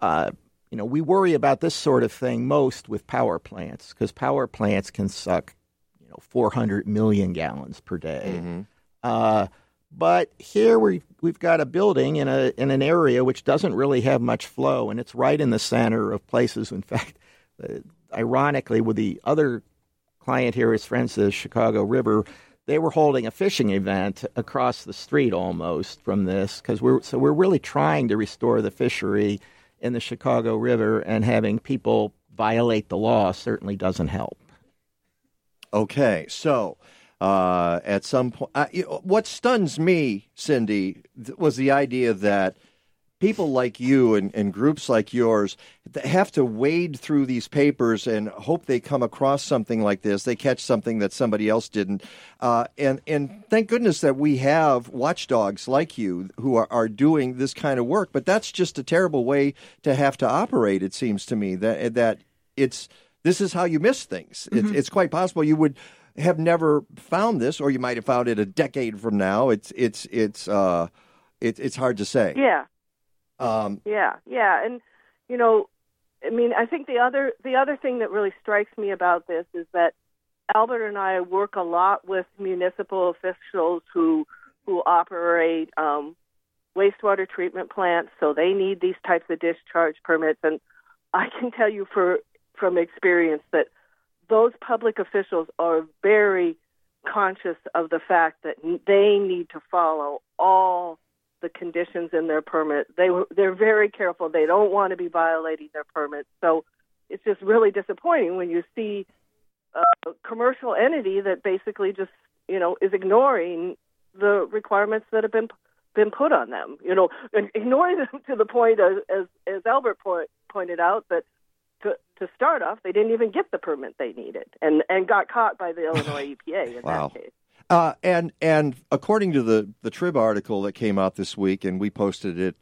uh, you know, we worry about this sort of thing most with power plants because power plants can suck, you know, 400 million gallons per day. Mm-hmm. Uh, but here we we've got a building in a in an area which doesn't really have much flow, and it's right in the center of places. In fact, uh, ironically, with the other client here, his friends, the Chicago River, they were holding a fishing event across the street almost from this because we're so we're really trying to restore the fishery in the Chicago River, and having people violate the law certainly doesn't help. Okay, so uh, at some point, uh, what stuns me, Cindy, was the idea that people like you and, and groups like yours have to wade through these papers and hope they come across something like this. They catch something that somebody else didn't, uh, and and thank goodness that we have watchdogs like you who are, are doing this kind of work. But that's just a terrible way to have to operate. It seems to me that that it's this is how you miss things. It's, it's quite possible you would have never found this, or you might have found it a decade from now. It's it's it's uh, it, it's hard to say. Yeah. Um, Yeah, yeah, and you know, I mean, I think the other the other thing that really strikes me about this is that Albert and I work a lot with municipal officials who who operate um, wastewater treatment plants, so they need these types of discharge permits. And I can tell you for from experience that those public officials are very conscious of the fact that they need to follow all the conditions in their permit. They were they're very careful. They don't want to be violating their permits. So it's just really disappointing when you see a commercial entity that basically just you know is ignoring the requirements that have been been put on them. You know, and ignoring them to the point as as, as Albert point, pointed out that to to start off they didn't even get the permit they needed and and got caught by the Illinois EPA in Wow. that case. Uh, and and according to the the Trib article that came out this week, and we posted it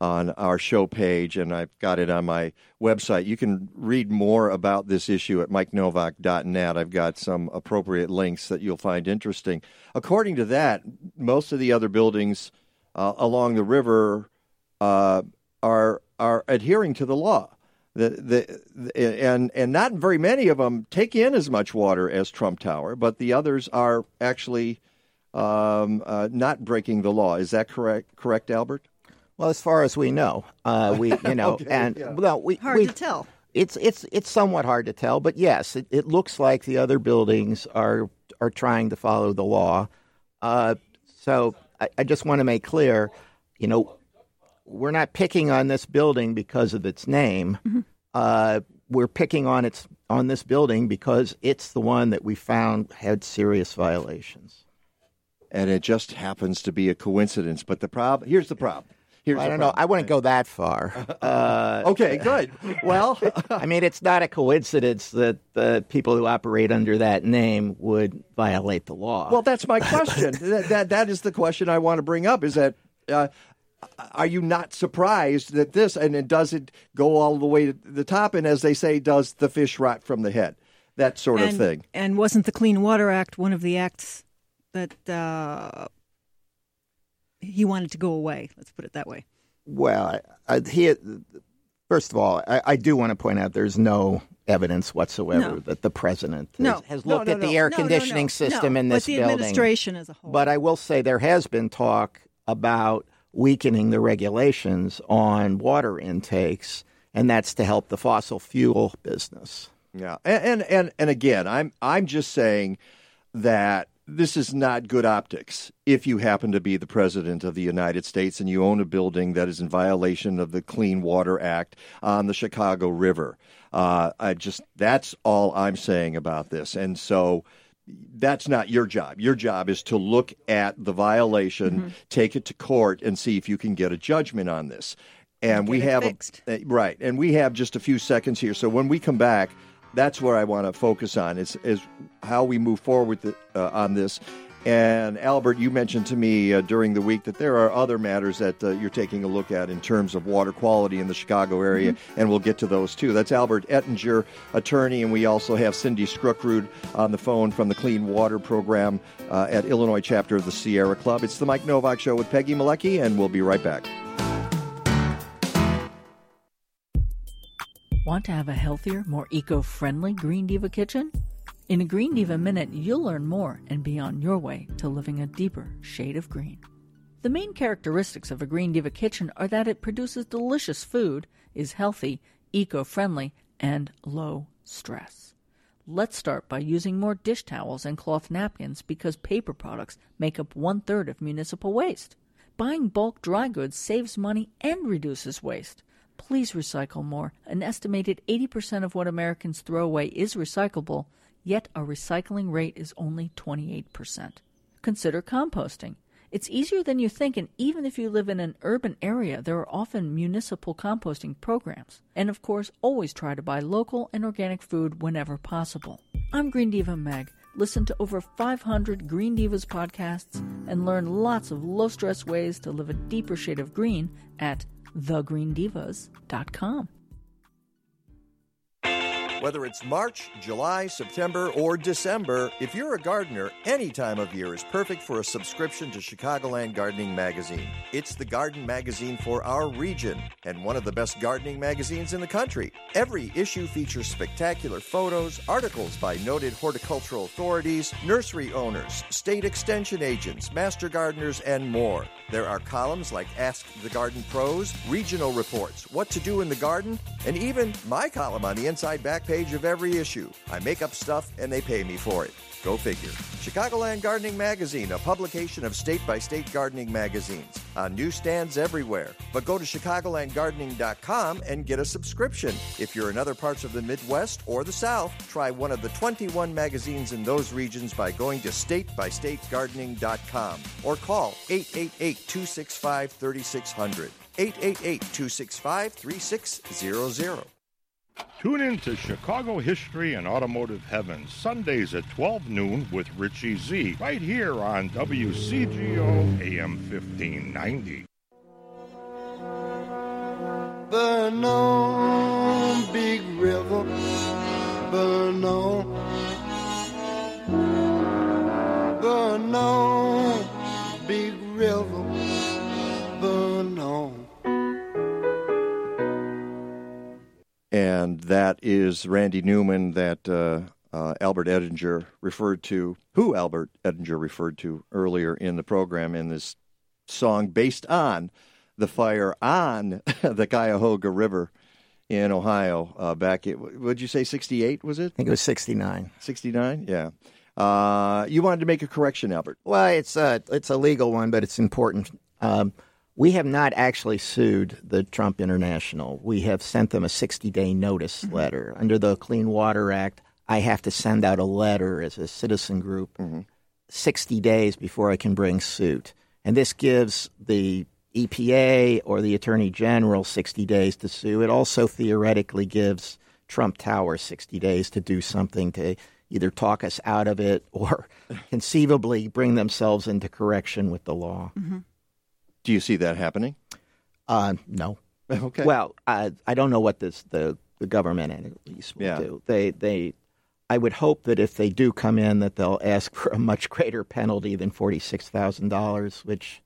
on our show page, and I've got it on my website. You can read more about this issue at MikeNowak.net. I've got some appropriate links that you'll find interesting. According to that, most of the other buildings uh, along the river uh, are are adhering to the law. The, the, the, and and not very many of them take in as much water as Trump Tower, but the others are actually um, uh, not breaking the law. Is that correct? Correct, Albert? Well, as far as we know, uh, we you know, Okay, and yeah. well, we Hard we- to tell. It's it's it's somewhat hard to tell, but yes, it, it looks like the other buildings are are trying to follow the law. Uh, so I, I just want to make clear, you know, we're not picking on this building because of its name. Uh, we're picking on its on this building because it's the one that we found had serious violations. And it just happens to be a coincidence. But the problem here's the problem. Here's I don't know. I wouldn't go that far. Uh, okay, good. Well, I mean, it's not a coincidence that the people who operate under that name would violate the law. Well, that's my question. that, that that is the question I want to bring up. Is that uh, are you not surprised that this and it does it go all the way to the top? And as they say, does the fish rot from the head? That sort and, of thing. And wasn't the Clean Water Act one of the acts that uh, he wanted to go away? Let's put it that way. Well, I, I, he, first of all, I, I do want to point out there's no evidence whatsoever No. that the president has, No. has No, looked no, at the air No, no, conditioning no. system No, in but this the building. administration as a whole. But I will say there has been talk about weakening the regulations on water intakes, and that's to help the fossil fuel business. Yeah, and, and and and again, I'm I'm just saying that this is not good optics if you happen to be the president of the United States and you own a building that is in violation of the Clean Water Act on the Chicago River. Uh, I just that's all I'm saying about this, and so that's not your job. Your job is to look at the violation, Mm-hmm. take it to court, and see if you can get a judgment on this. And we have a, uh, right, and we have just a few seconds here. So when we come back, that's where I want to focus on is is how we move forward the, uh, on this. And Albert, you mentioned to me uh, during the week that there are other matters that uh, you're taking a look at in terms of water quality in the Chicago area, Mm-hmm. and we'll get to those too. That's Albert Ettinger, attorney, and we also have Cindy Skrukrud on the phone from the Clean Water Program uh, at Illinois chapter of the Sierra Club. It's the Mike Nowak Show with Peggy Malecki, and we'll be right back. Want to have a healthier, more eco friendly Green Diva kitchen? In a Green Diva Minute, you'll learn more and be on your way to living a deeper shade of green. The main characteristics of a Green Diva kitchen are that it produces delicious food, is healthy, eco friendly, and low stress. Let's start by using more dish towels and cloth napkins because paper products make up one third of municipal waste. Buying bulk dry goods saves money and reduces waste. Please recycle more. An estimated 80% of what Americans throw away is recyclable, yet our recycling rate is only 28%. Consider composting. It's easier than you think, and even if you live in an urban area, there are often municipal composting programs. And of course, always try to buy local and organic food whenever possible. I'm Green Diva Meg. Listen to over 500 Green Divas podcasts and learn lots of low stress ways to live a deeper shade of green at thegreendivas.com. Whether it's March, July, September, or December, if you're a gardener, any time of year is perfect for a subscription to Chicagoland Gardening Magazine. It's the garden magazine for our region and one of the best gardening magazines in the country. Every issue features spectacular photos, articles by noted horticultural authorities, nursery owners, state extension agents, master gardeners, and more. There are columns like Ask the Garden Pros, regional reports, what to do in the garden, and even my column on the inside back page of every issue. I make up stuff and they pay me for it. Go figure. Chicagoland Gardening Magazine, a publication of state by state gardening magazines, on newsstands everywhere. But go to ChicagolandGardening.com and get a subscription. If you're in other parts of the Midwest or the South, try one of the 21 magazines in those regions by going to statebystategardening.com or call 888 265 3600. 888 265 3600. Tune in to Chicago History and Automotive Heaven, Sundays at 12 noon with Richie Z, right here on WCGO AM 1590. Burn on, big river, burn on. Burn on, big river, And that is Randy Newman that uh, uh, Albert Ettinger referred to, who Albert Ettinger referred to earlier in the program in this song based on the fire on the Cuyahoga River in Ohio uh, back at, would you say 68 was it? I think it was 69. 69? Yeah. Uh, you wanted to make a correction, Albert. Well, it's a it's a legal one, but it's important. Um, we have not actually sued the Trump International. We have sent them a 60 day notice mm-hmm. letter under the Clean Water Act. I have to send out a letter as a citizen group mm-hmm. 60 days before I can bring suit, and this gives the EPA or the Attorney General 60 days to sue. It also theoretically gives Trump Tower 60 days to do something to either talk us out of it or conceivably bring themselves into correction with the law. Mm-hmm. Do you see that happening? Uh, no. Okay. Well, I I don't know what this the the government entities will Yeah. do. They they. I would hope that if they do come in, that they'll ask for a much greater penalty than forty six thousand dollars, which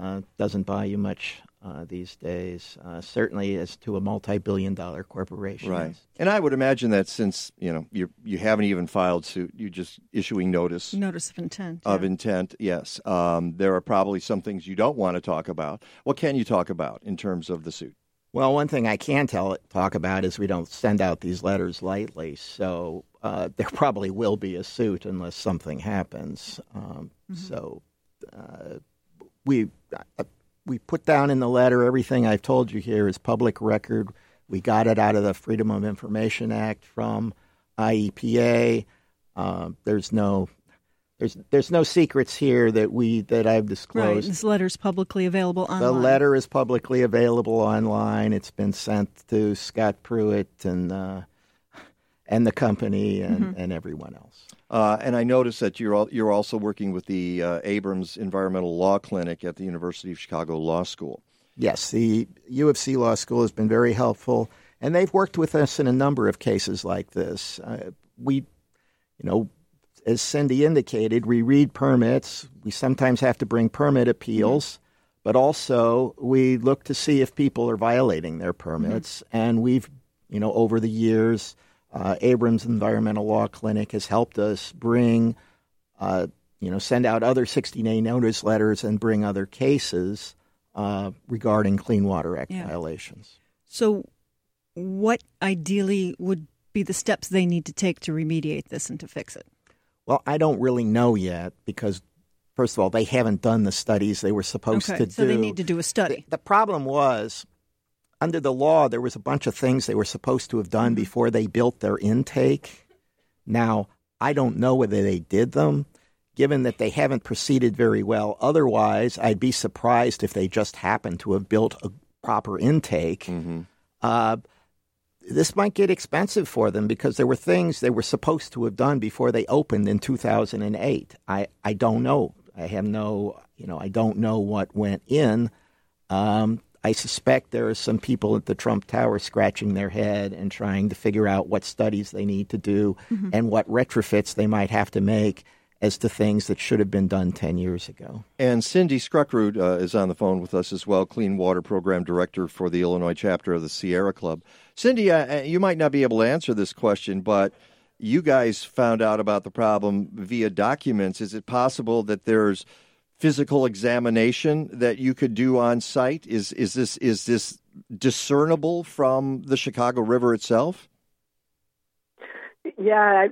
uh, doesn't buy you much uh, these days. Uh, certainly, as to a multi billion dollar corporation. Right. And I would imagine that since, you know, you you haven't even filed suit, you're just issuing notice Notice of intent. of intent. Yes. Um, there are probably some things you don't want to talk about. What can you talk about in terms of the suit? Well, one thing I can tell talk about is we don't send out these letters lightly. So uh, there probably will be a suit unless something happens. Um, So uh, we uh, we put down in the letter everything I've told you here is public record. We got it out of the Freedom of Information Act from IEPA. Uh, there's no there's there's no secrets here that we that I've disclosed. Right. This letter's publicly available online. The letter is publicly available online. It's been sent to Scott Pruitt and uh, and the company and, Mm-hmm. and everyone else. Uh, and I noticed that you're al- you're also working with the uh, Abrams Environmental Law Clinic at the University of Chicago Law School. Yes, the U of C Law School has been very helpful, and they've worked with us in a number of cases like this. Uh, we, you know, as Cindy indicated, we read permits. We sometimes have to bring permit appeals, but also we look to see if people are violating their permits. And we've, you know, over the years, uh, Abrams Environmental Law Clinic has helped us bring, uh, you know, send out other 60-day notice letters and bring other cases uh, regarding Clean Water Act Yeah. violations. So, what ideally would be the steps they need to take to remediate this and to fix it? Well, I don't really know yet because, first of all, they haven't done the studies they were supposed Okay, to so do. So they need to do a study. The problem was, under the law, there was a bunch of things they were supposed to have done Mm-hmm. before they built their intake. Now, I don't know whether they did them, given that they haven't proceeded very well. Otherwise, I'd be surprised if they just happened to have built a proper intake. Uh, this might get expensive for them because there were things they were supposed to have done before they opened in 2008. I, I don't know. I have no, you know, I don't know what went in. Um, I suspect there are some people at the Trump Tower scratching their head and trying to figure out what studies they need to do Mm-hmm. and what retrofits they might have to make as to things that should have been done 10 years ago. And Cindy Skrukrud uh, is on the phone with us as well, Clean Water Program Director for the Illinois chapter of the Sierra Club. Cindy, uh, uh, you might not be able to answer this question, but you guys found out about the problem via documents. Is it possible that there's physical examination that you could do on site? Is is this is this discernible from the Chicago River itself? Yeah,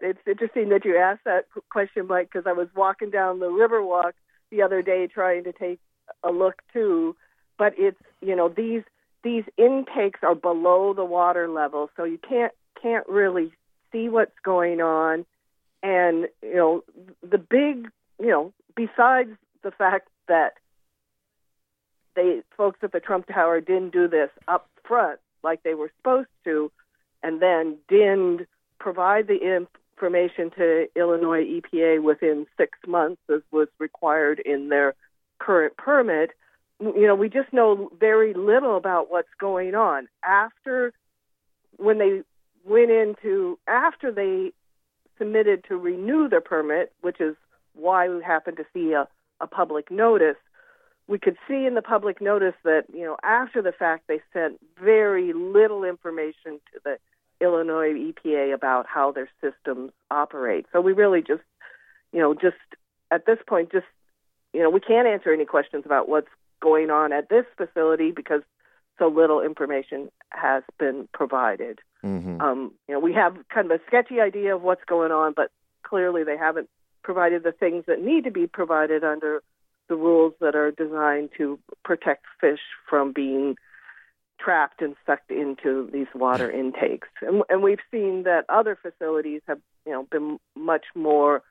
it's interesting that you asked that question, Mike, because I was walking down the Riverwalk the other day trying to take a look too. But it's you know these these intakes are below the water level, so you can't can't really see what's going on. And you know the big you know besides the fact that the folks at the Trump Tower didn't do this up front like they were supposed to, and then didn't provide the information to Illinois EPA within six months, as was required in their current permit. You know, we just know very little about what's going on after when they went into after they submitted to renew their permit, which is why we happened to see a, a public notice. We could see in the public notice that, you know, after the fact, they sent very little information to the Illinois EPA about how their systems operate. So we really just, you know, just at this point, just, you know, we can't answer any questions about what's going on at this facility because so little information has been provided. Mm-hmm. Um, you know, we have kind of a sketchy idea of what's going on, but clearly they haven't provided the things that need to be provided under the rules that are designed to protect fish from being trapped and sucked into these water intakes. And, and we've seen that other facilities have, you know, been much more,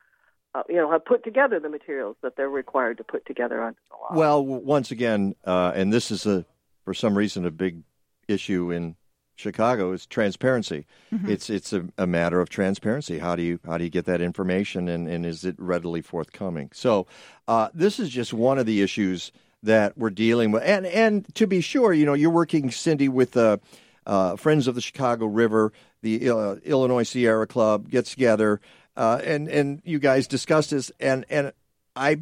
uh, you know, have put together the materials that they're required to put together under the law. Well, once again, uh, and this is a for some reason a big issue in Chicago is transparency. Mm-hmm. It's it's a, a matter of transparency. How do you how do you get that information, and, and is it readily forthcoming? So uh, this is just one of the issues that we're dealing with, and and to be sure, you know, you're working, Cindy, with uh, uh, Friends of the Chicago River, the uh, Illinois Sierra Club gets together, uh, and and you guys discuss this, and and I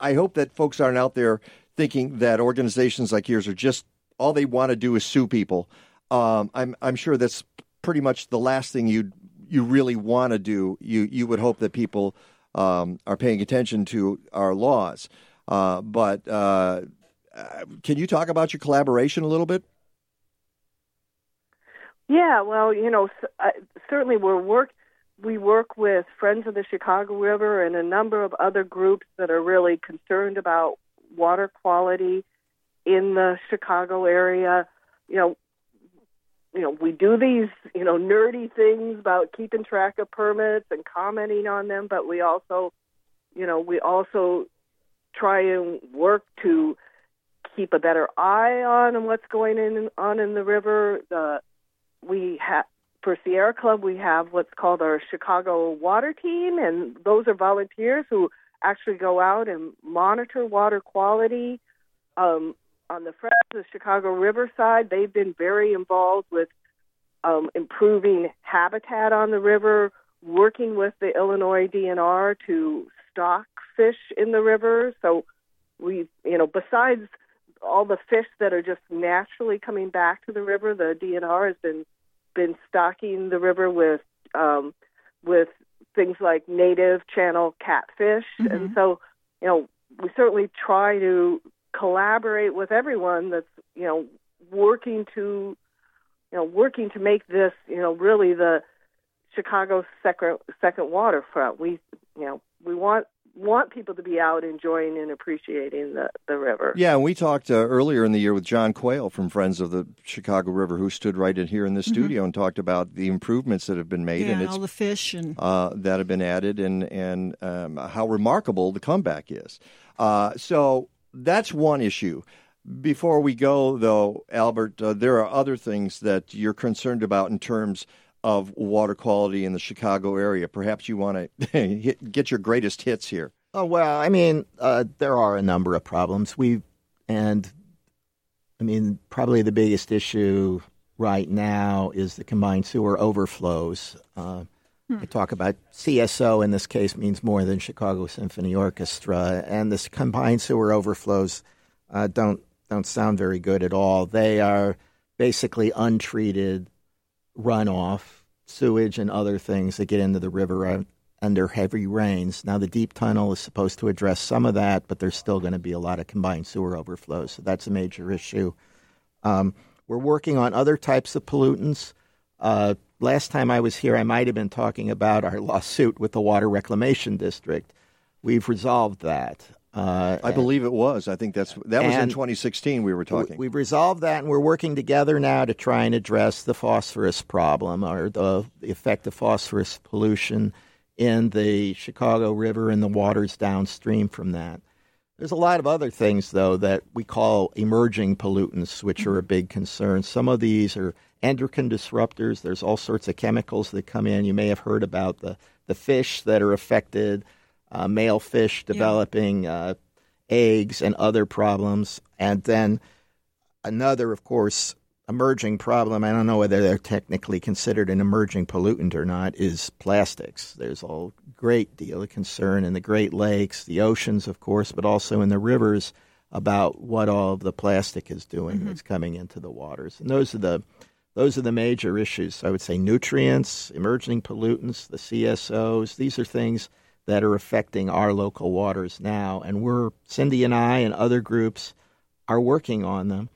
I hope that folks aren't out there thinking that organizations like yours are just all they want to do is sue people. Um, I'm I'm sure that's pretty much the last thing you you really want to do. You you would hope that people um, are paying attention to our laws. Uh, but uh, uh, can you talk about your collaboration a little bit? Yeah, well, you know, certainly we're work we work with Friends of the Chicago River and a number of other groups that are really concerned about water quality in the Chicago area. You know, you know, we do these, you know, nerdy things about keeping track of permits and commenting on them, but we also, you know, we also try and work to keep a better eye on what's going in, on in the river. The we have for Sierra Club we have what's called our Chicago Water Team, and those are volunteers who actually go out and monitor water quality. Um, on the Friends of the Chicago River side, they've been very involved with um, improving habitat on the river, working with the Illinois DNR to stock fish in the river. So we, you know, besides all the fish that are just naturally coming back to the river, the DNR has been been stocking the river with um, with things like native channel catfish, Mm-hmm. and so you know we certainly try to collaborate with everyone that's you know working to you know working to make this you know really the Chicago second second waterfront. We you know we want want people to be out enjoying and appreciating the the river. Yeah, and we talked uh, earlier in the year with John Quayle from Friends of the Chicago River, who stood right in here in the studio and talked about the improvements that have been made Mm-hmm. yeah, and and it's all the fish and uh, that have been added, and and um, how remarkable the comeback is. Uh, so that's one issue. Before we go, though, Albert, uh, there are other things that you're concerned about in terms of water quality in the Chicago area. Perhaps you want to get your greatest hits here. Oh well, I mean, uh, there are a number of problems. We and I mean, probably the biggest issue right now is the combined sewer overflows. Uh, I talk about CSO in this case means more than Chicago Symphony Orchestra, and this combined sewer overflows uh, don't don't sound very good at all. They are basically untreated runoff, sewage, and other things that get into the river under heavy rains. Now, the deep tunnel is supposed to address some of that, but there's still going to be a lot of combined sewer overflows. So that's a major issue. Um, we're working on other types of pollutants. Uh, last time I was here, I might have been talking about our lawsuit with the Water Reclamation District. We've resolved that. Uh, I believe it was. I think that's that was in 2016. We were talking. We've resolved that, and we're working together now to try and address the phosphorus problem or the, the effect of phosphorus pollution in the Chicago River and the waters downstream from that. There's a lot of other things, though, that we call emerging pollutants, which are a big concern. Some of these are endocrine disruptors. There's all sorts of chemicals that come in. You may have heard about the, the fish that are affected, uh, male fish developing uh, eggs and other problems. And then another, of course, emerging problem, I don't know whether they're technically considered an emerging pollutant or not, is plastics. There's a great deal of concern in the Great Lakes, the oceans, of course, but also in the rivers about what all of the plastic is doing that's coming into the waters. And those are the those are the major issues. I would say nutrients, emerging pollutants, the CSOs. These are things that are affecting our local waters now, and we're Cindy and I and other groups are working on them.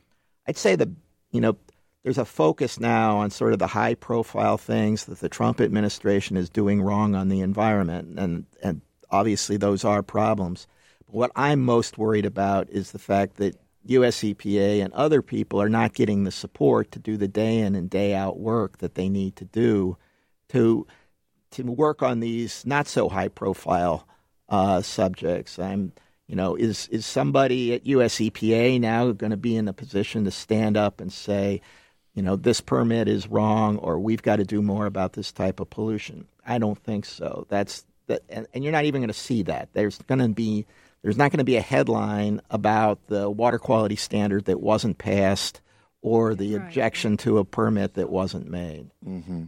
I'd say the you know there's a focus now on sort of the high profile things that the Trump administration is doing wrong on the environment, and and obviously those are problems. But what I'm most worried about is the fact that U.S. EPA and other people are not getting the support to do the day in and day out work that they need to do to to work on these not so high profile uh, subjects. I'm, you know, is is somebody at US EPA now going to be in a position to stand up and say, you know, this permit is wrong, or we've got to do more about this type of pollution? I don't think so. That's that, and, and you're not even going to see that. There's going to be there's not going to be a headline about the water quality standard that wasn't passed or the objection to a permit that wasn't made. hmm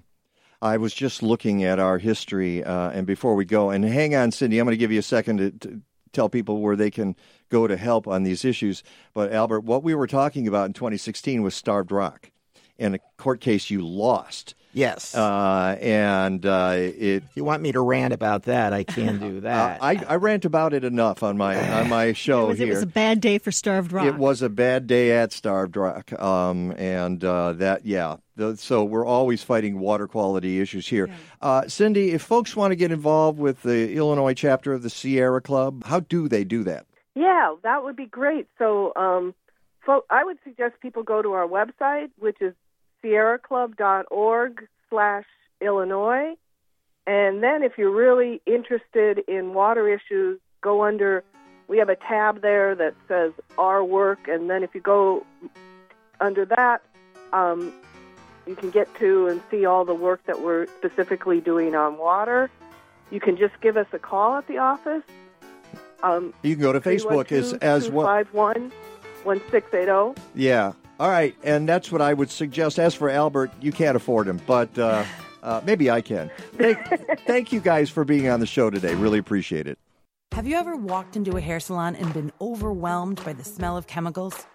I was just looking at our history, uh, and before we go, and hang on, Cindy, I'm going to give you a second to, to tell people where they can go to help on these issues. But Albert, what we were talking about in 2016 was Starved Rock, and a court case you lost. Yes. Uh, and uh, it. If you want me to rant about that, I can do that. Uh, I, I rant about it enough on my on my show It was, here. it was a bad day for Starved Rock. It was a bad day at Starved Rock, um, and uh, that yeah. The, so we're always fighting water quality issues here. Uh, Cindy, if folks want to get involved with the Illinois chapter of the Sierra Club, how do they do that? Yeah, that would be great. So, um, fo- I would suggest people go to our website, which is sierraclub.org slash Illinois. And then if you're really interested in water issues, go under, we have a tab there that says Our Work. And then if you go under that, um, you can get to and see all the work that we're specifically doing on water. You can just give us a call at the office. Um, You can go to Facebook as as well. 251 1680. Yeah. All right, and that's what I would suggest. As for Albert, you can't afford him, but uh, uh, maybe I can. Thank, thank you guys for being on the show today. Really appreciate it. Have you ever walked into a hair salon and been overwhelmed by the smell of chemicals?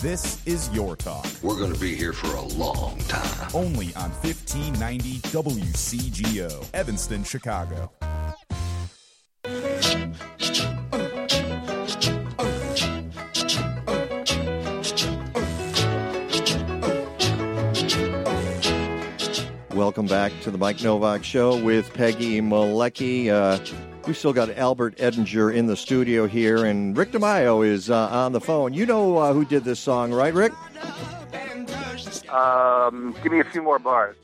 This is Your Talk. We're going to be here for a long time. Only on 1590 WCGO, Evanston, Chicago. Welcome back to the Mike Nowak Show with Peggy Malecki. Uh, we've still got Albert Ettinger in the studio here, and Rick DiMaio is uh, on the phone. You know uh, who did this song, right, Rick? Um, give me a few more bars.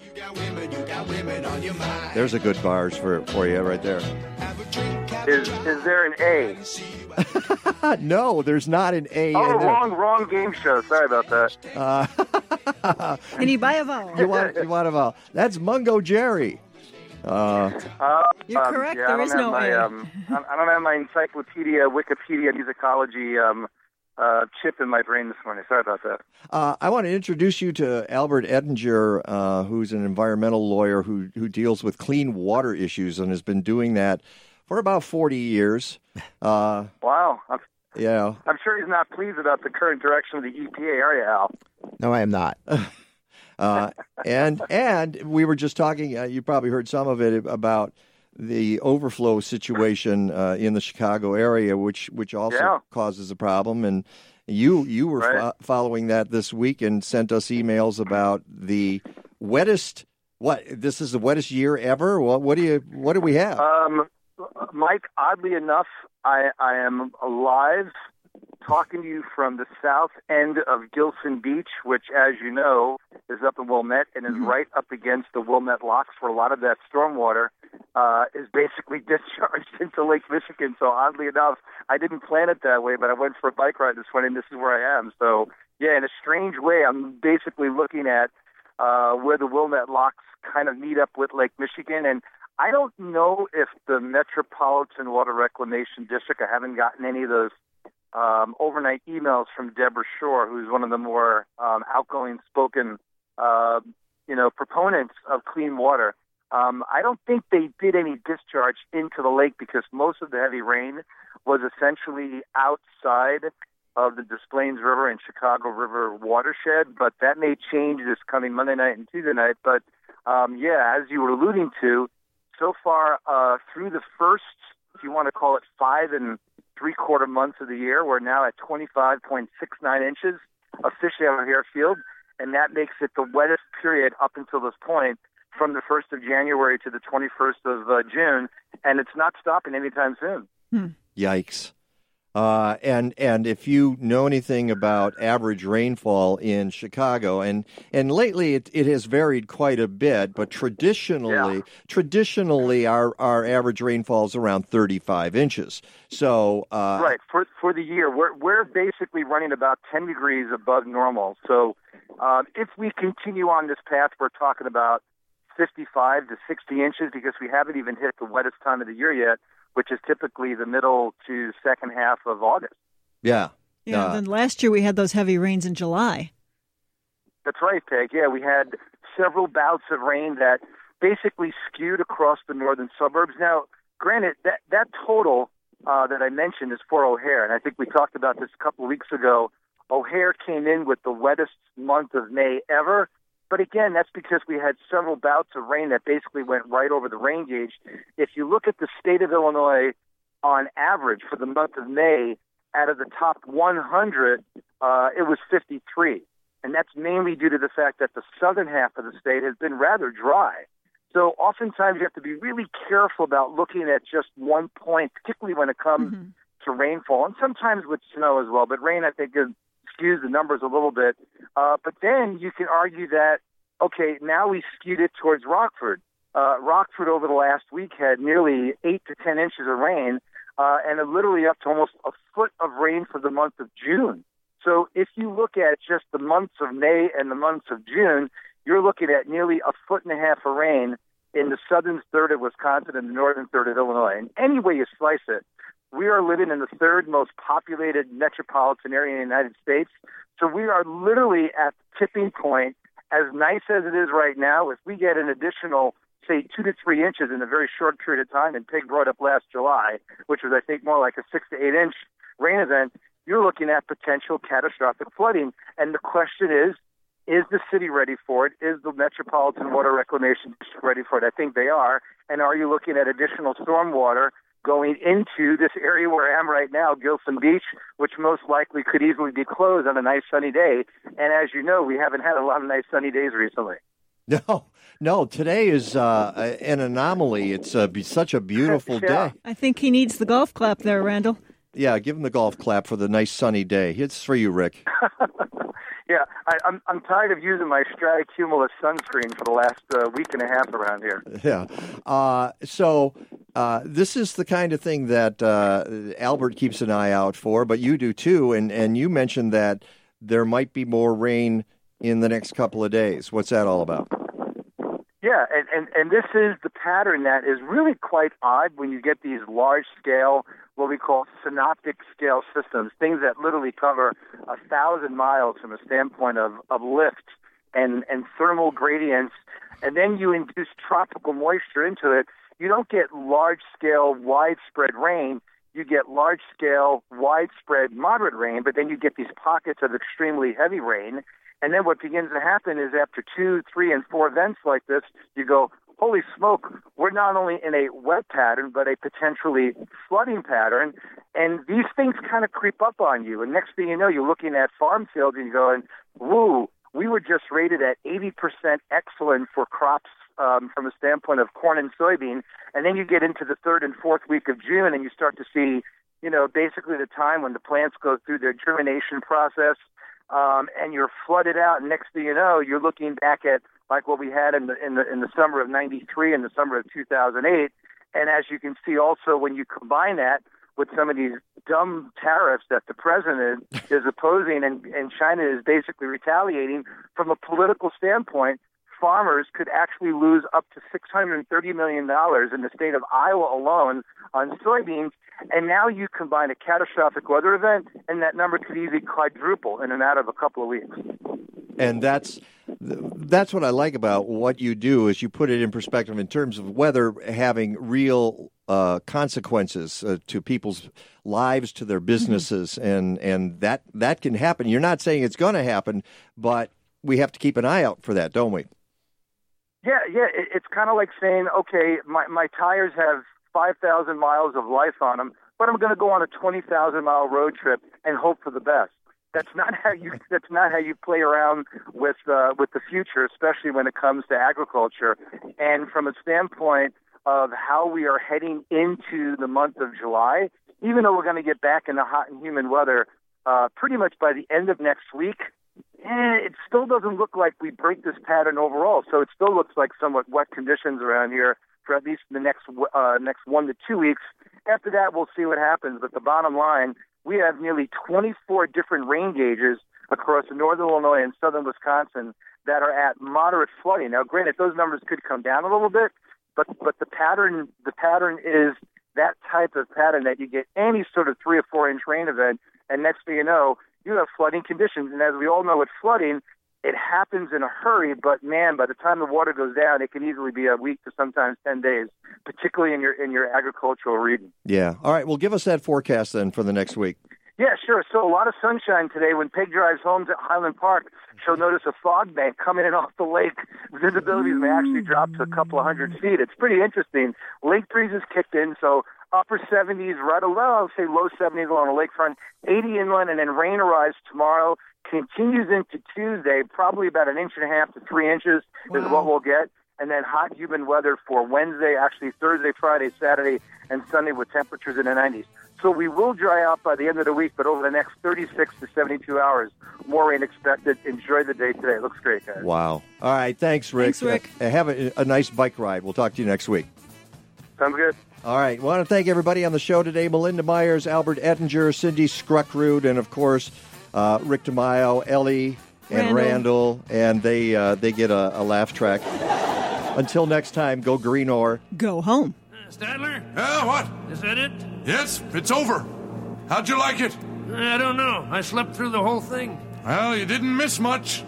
There's a good bars for for you right there. Is is there an A? no, there's not an A Oh, in there. wrong, wrong game show. Sorry about that. Uh, Can you buy a vowel? you want you want to vowel? That's Mungo Jerry. Uh, Uh, You're um, correct, Yeah, there I don't is have no my, A. Um, I I don't have my encyclopedia, Wikipedia, musicology um, uh, chip in my brain this morning. Sorry about that. Uh, I want to introduce you to Albert Ettinger, uh, who's an environmental lawyer who who deals with clean water issues and has been doing that for about forty years. Uh, Wow. I'm, yeah, I'm sure he's not pleased about the current direction of the EPA, are you, Al? No, I am not. uh, and and we were just talking. Uh, you probably heard some of it about the overflow situation uh, in the Chicago area, which which also Yeah. causes a problem. And you you were Right. fo- following that this week and sent us emails about the wettest. What this is the wettest year ever? What what do you what do we have? Um, Mike, oddly enough, I, I am alive talking to you from the south end of Gillson Beach, which, as you know, is up in Wilmette and is right up against the Wilmette locks where a lot of that stormwater uh, is basically discharged into Lake Michigan. So oddly enough, I didn't plan it that way, but I went for a bike ride this morning. and This is where I am. So yeah, in a strange way, I'm basically looking at uh, where the Wilmette locks kind of meet up with Lake Michigan, and I don't know if the Metropolitan Water Reclamation District. I haven't gotten any of those um, overnight emails from Deborah Shore, who's one of the more um, outgoing spoken, uh, you know, proponents of clean water. Um, I don't think they did any discharge into the lake because most of the heavy rain was essentially outside of the Des Plaines River and Chicago River watershed. But that may change this coming Monday night and Tuesday night. But um, yeah, as you were alluding to, so far uh, through the first, if you want to call it five and three quarter months of the year, we're now at 25.69 inches officially on our field, and that makes it the wettest period up until this point from the 1st of January to the 21st of uh, June, and it's not stopping anytime soon. Yikes. Uh, and and if you know anything about average rainfall in Chicago, and and lately it, it has varied quite a bit, but traditionally traditionally our, our average rainfall is around 35 inches. So uh, right for for the year, we're we're basically running about 10 degrees above normal. So um, if we continue on this path, we're talking about 55 to 60 inches because we haven't even hit the wettest time of the year yet, which is typically the middle to second half of August. yeah, Yeah, Uh, then last year we had those heavy rains in July. That's right, Peg. Yeah, we had several bouts of rain that basically skewed across the northern suburbs. Now, granted, that that total uh, that I mentioned is for O'Hare, and I think we talked about this a couple of weeks ago. O'Hare came in with the wettest month of May ever, but again, that's because we had several bouts of rain that basically went right over the rain gauge. If you look at the state of Illinois on average for the month of May, out of the top 100, uh, it was 53. And that's mainly due to the fact that the southern half of the state has been rather dry. So oftentimes you have to be really careful about looking at just one point, particularly when it comes to rainfall, and sometimes with snow as well. But rain, I think, is, skews the numbers a little bit. Uh, but then you can argue that, okay, now we skewed it towards Rockford. Uh, Rockford over the last week had nearly eight to ten inches of rain, uh, and literally up to almost a foot of rain for the month of June. So if you look at just the months of May and the months of June, you're looking at nearly a foot and a half of rain in the southern third of Wisconsin and the northern third of Illinois. And any way you slice it, we are living in the third most populated metropolitan area in the United States. So we are literally at the tipping point. As nice as it is right now, if we get an additional, say, two to three inches in a very short period of time, and Peg brought up last July, which was, I think, more like a six to eight inch rain event, you're looking at potential catastrophic flooding. And the question is, is the city ready for it? Is the Metropolitan Water Reclamation ready for it? I think they are. And are you looking at additional stormwater going into this area where I am right now, Gillson Beach, which most likely could easily be closed on a nice sunny day? And as you know, we haven't had a lot of nice sunny days recently. No, no. Today is uh, an anomaly. It's uh, be such a beautiful Yeah. day. I think he needs the golf clap there, Randall. Yeah, give him the golf clap for the nice sunny day. It's for you, Rick. Yeah, I, I'm I'm tired of using my Stratocumulus sunscreen for the last uh, week and a half around here. Yeah. Uh, so uh, this is the kind of thing that uh, Albert keeps an eye out for, but you do too. And and you mentioned that there might be more rain in the next couple of days. What's that all about? Yeah, and, and, and this is the pattern that is really quite odd when you get these large scale, what we call synoptic scale systems, things that literally cover a thousand miles from a standpoint of, of lift and, and thermal gradients, and then you induce tropical moisture into it. You don't get large scale, widespread rain. You get large scale, widespread, moderate rain, but then you get these pockets of extremely heavy rain. And then what begins to happen is after two, three, and four events like this, you go, holy smoke, we're not only in a wet pattern, but a potentially flooding pattern. And these things kind of creep up on you. And next thing you know, you're looking at farm fields and you're going, woo, we were just rated at 80% excellent for crops um, from a standpoint of corn and soybean. And then you get into the third and fourth week of June and you start to see, you know, basically the time when the plants go through their germination process um, and you're flooded out. And next thing you know, you're looking back at like what we had in the in the in the summer of '93 and the summer of 2008, And as you can see also when you combine that with some of these dumb tariffs that the president is opposing and, and China is basically retaliating from a political standpoint, farmers could actually lose up to $630 million in the state of Iowa alone on soybeans. And now you combine a catastrophic weather event, and that number could easily quadruple in a matter of a couple of weeks. And that's that's what I like about what you do is you put it in perspective in terms of whether having real uh, consequences uh, to people's lives, to their businesses, and and that that can happen. You're not saying it's going to happen, but we have to keep an eye out for that, don't we? Yeah, yeah. It, it's kind of like saying, okay, my my tires have five thousand miles of life on them, but I'm going to go on a twenty thousand mile road trip and hope for the best. That's not how you. That's not how you play around with uh, with the future, especially when it comes to agriculture. And from a standpoint of how we are heading into the month of July, even though we're going to get back into hot and humid weather uh, pretty much by the end of next week, eh, it still doesn't look like we break this pattern overall. So it still looks like somewhat wet conditions around here for at least the next uh, next one to two weeks. After that, we'll see what happens. But the bottom line, we have nearly 24 different rain gauges across northern Illinois and southern Wisconsin that are at moderate flooding. Now, granted, those numbers could come down a little bit, but but the pattern the pattern is that type of pattern that you get any sort of three or four inch rain event, and next thing you know, you have flooding conditions. And as we all know, with flooding, it happens in a hurry. But man, by the time the water goes down, it can easily be a week to sometimes ten days, particularly in your in your agricultural region. Yeah. All right. Well, give us that forecast then for the next week. Yeah, sure. So a lot of sunshine today. When Peg drives home to Highland Park, she'll notice a fog bank coming in off the lake. Visibility may actually drop to a couple of hundred feet. It's pretty interesting. Lake breezes kicked in, so upper 70s, right around, I'll say low 70s along the lakefront, 80 inland, and then rain arrives tomorrow. Continues into Tuesday, probably about an inch and a half to three inches is what we'll get. And then hot, humid weather for Wednesday, actually Thursday, Friday, Saturday, and Sunday with temperatures in the 90s. So we will dry out by the end of the week, but over the next 36 to 72 hours, more rain expected. Enjoy the day today. It looks great, guys. Wow. All right. Thanks, Rick. Thanks, Rick. Uh, have a, a nice bike ride. We'll talk to you next week. Sounds good. All right. want to thank everybody on the show today Melinda Myers, Albert Ettinger, Cindy Skrukrud, and of course, uh, Rick DiMaio, Ellie, and Randall. Randall. And they, uh, they get a, a laugh track. Until next time, go green or. Go home. Stadler? Yeah, what? Is that it? Yes, it's over. How'd you like it? I don't know. I slept through the whole thing. Well, you didn't miss much.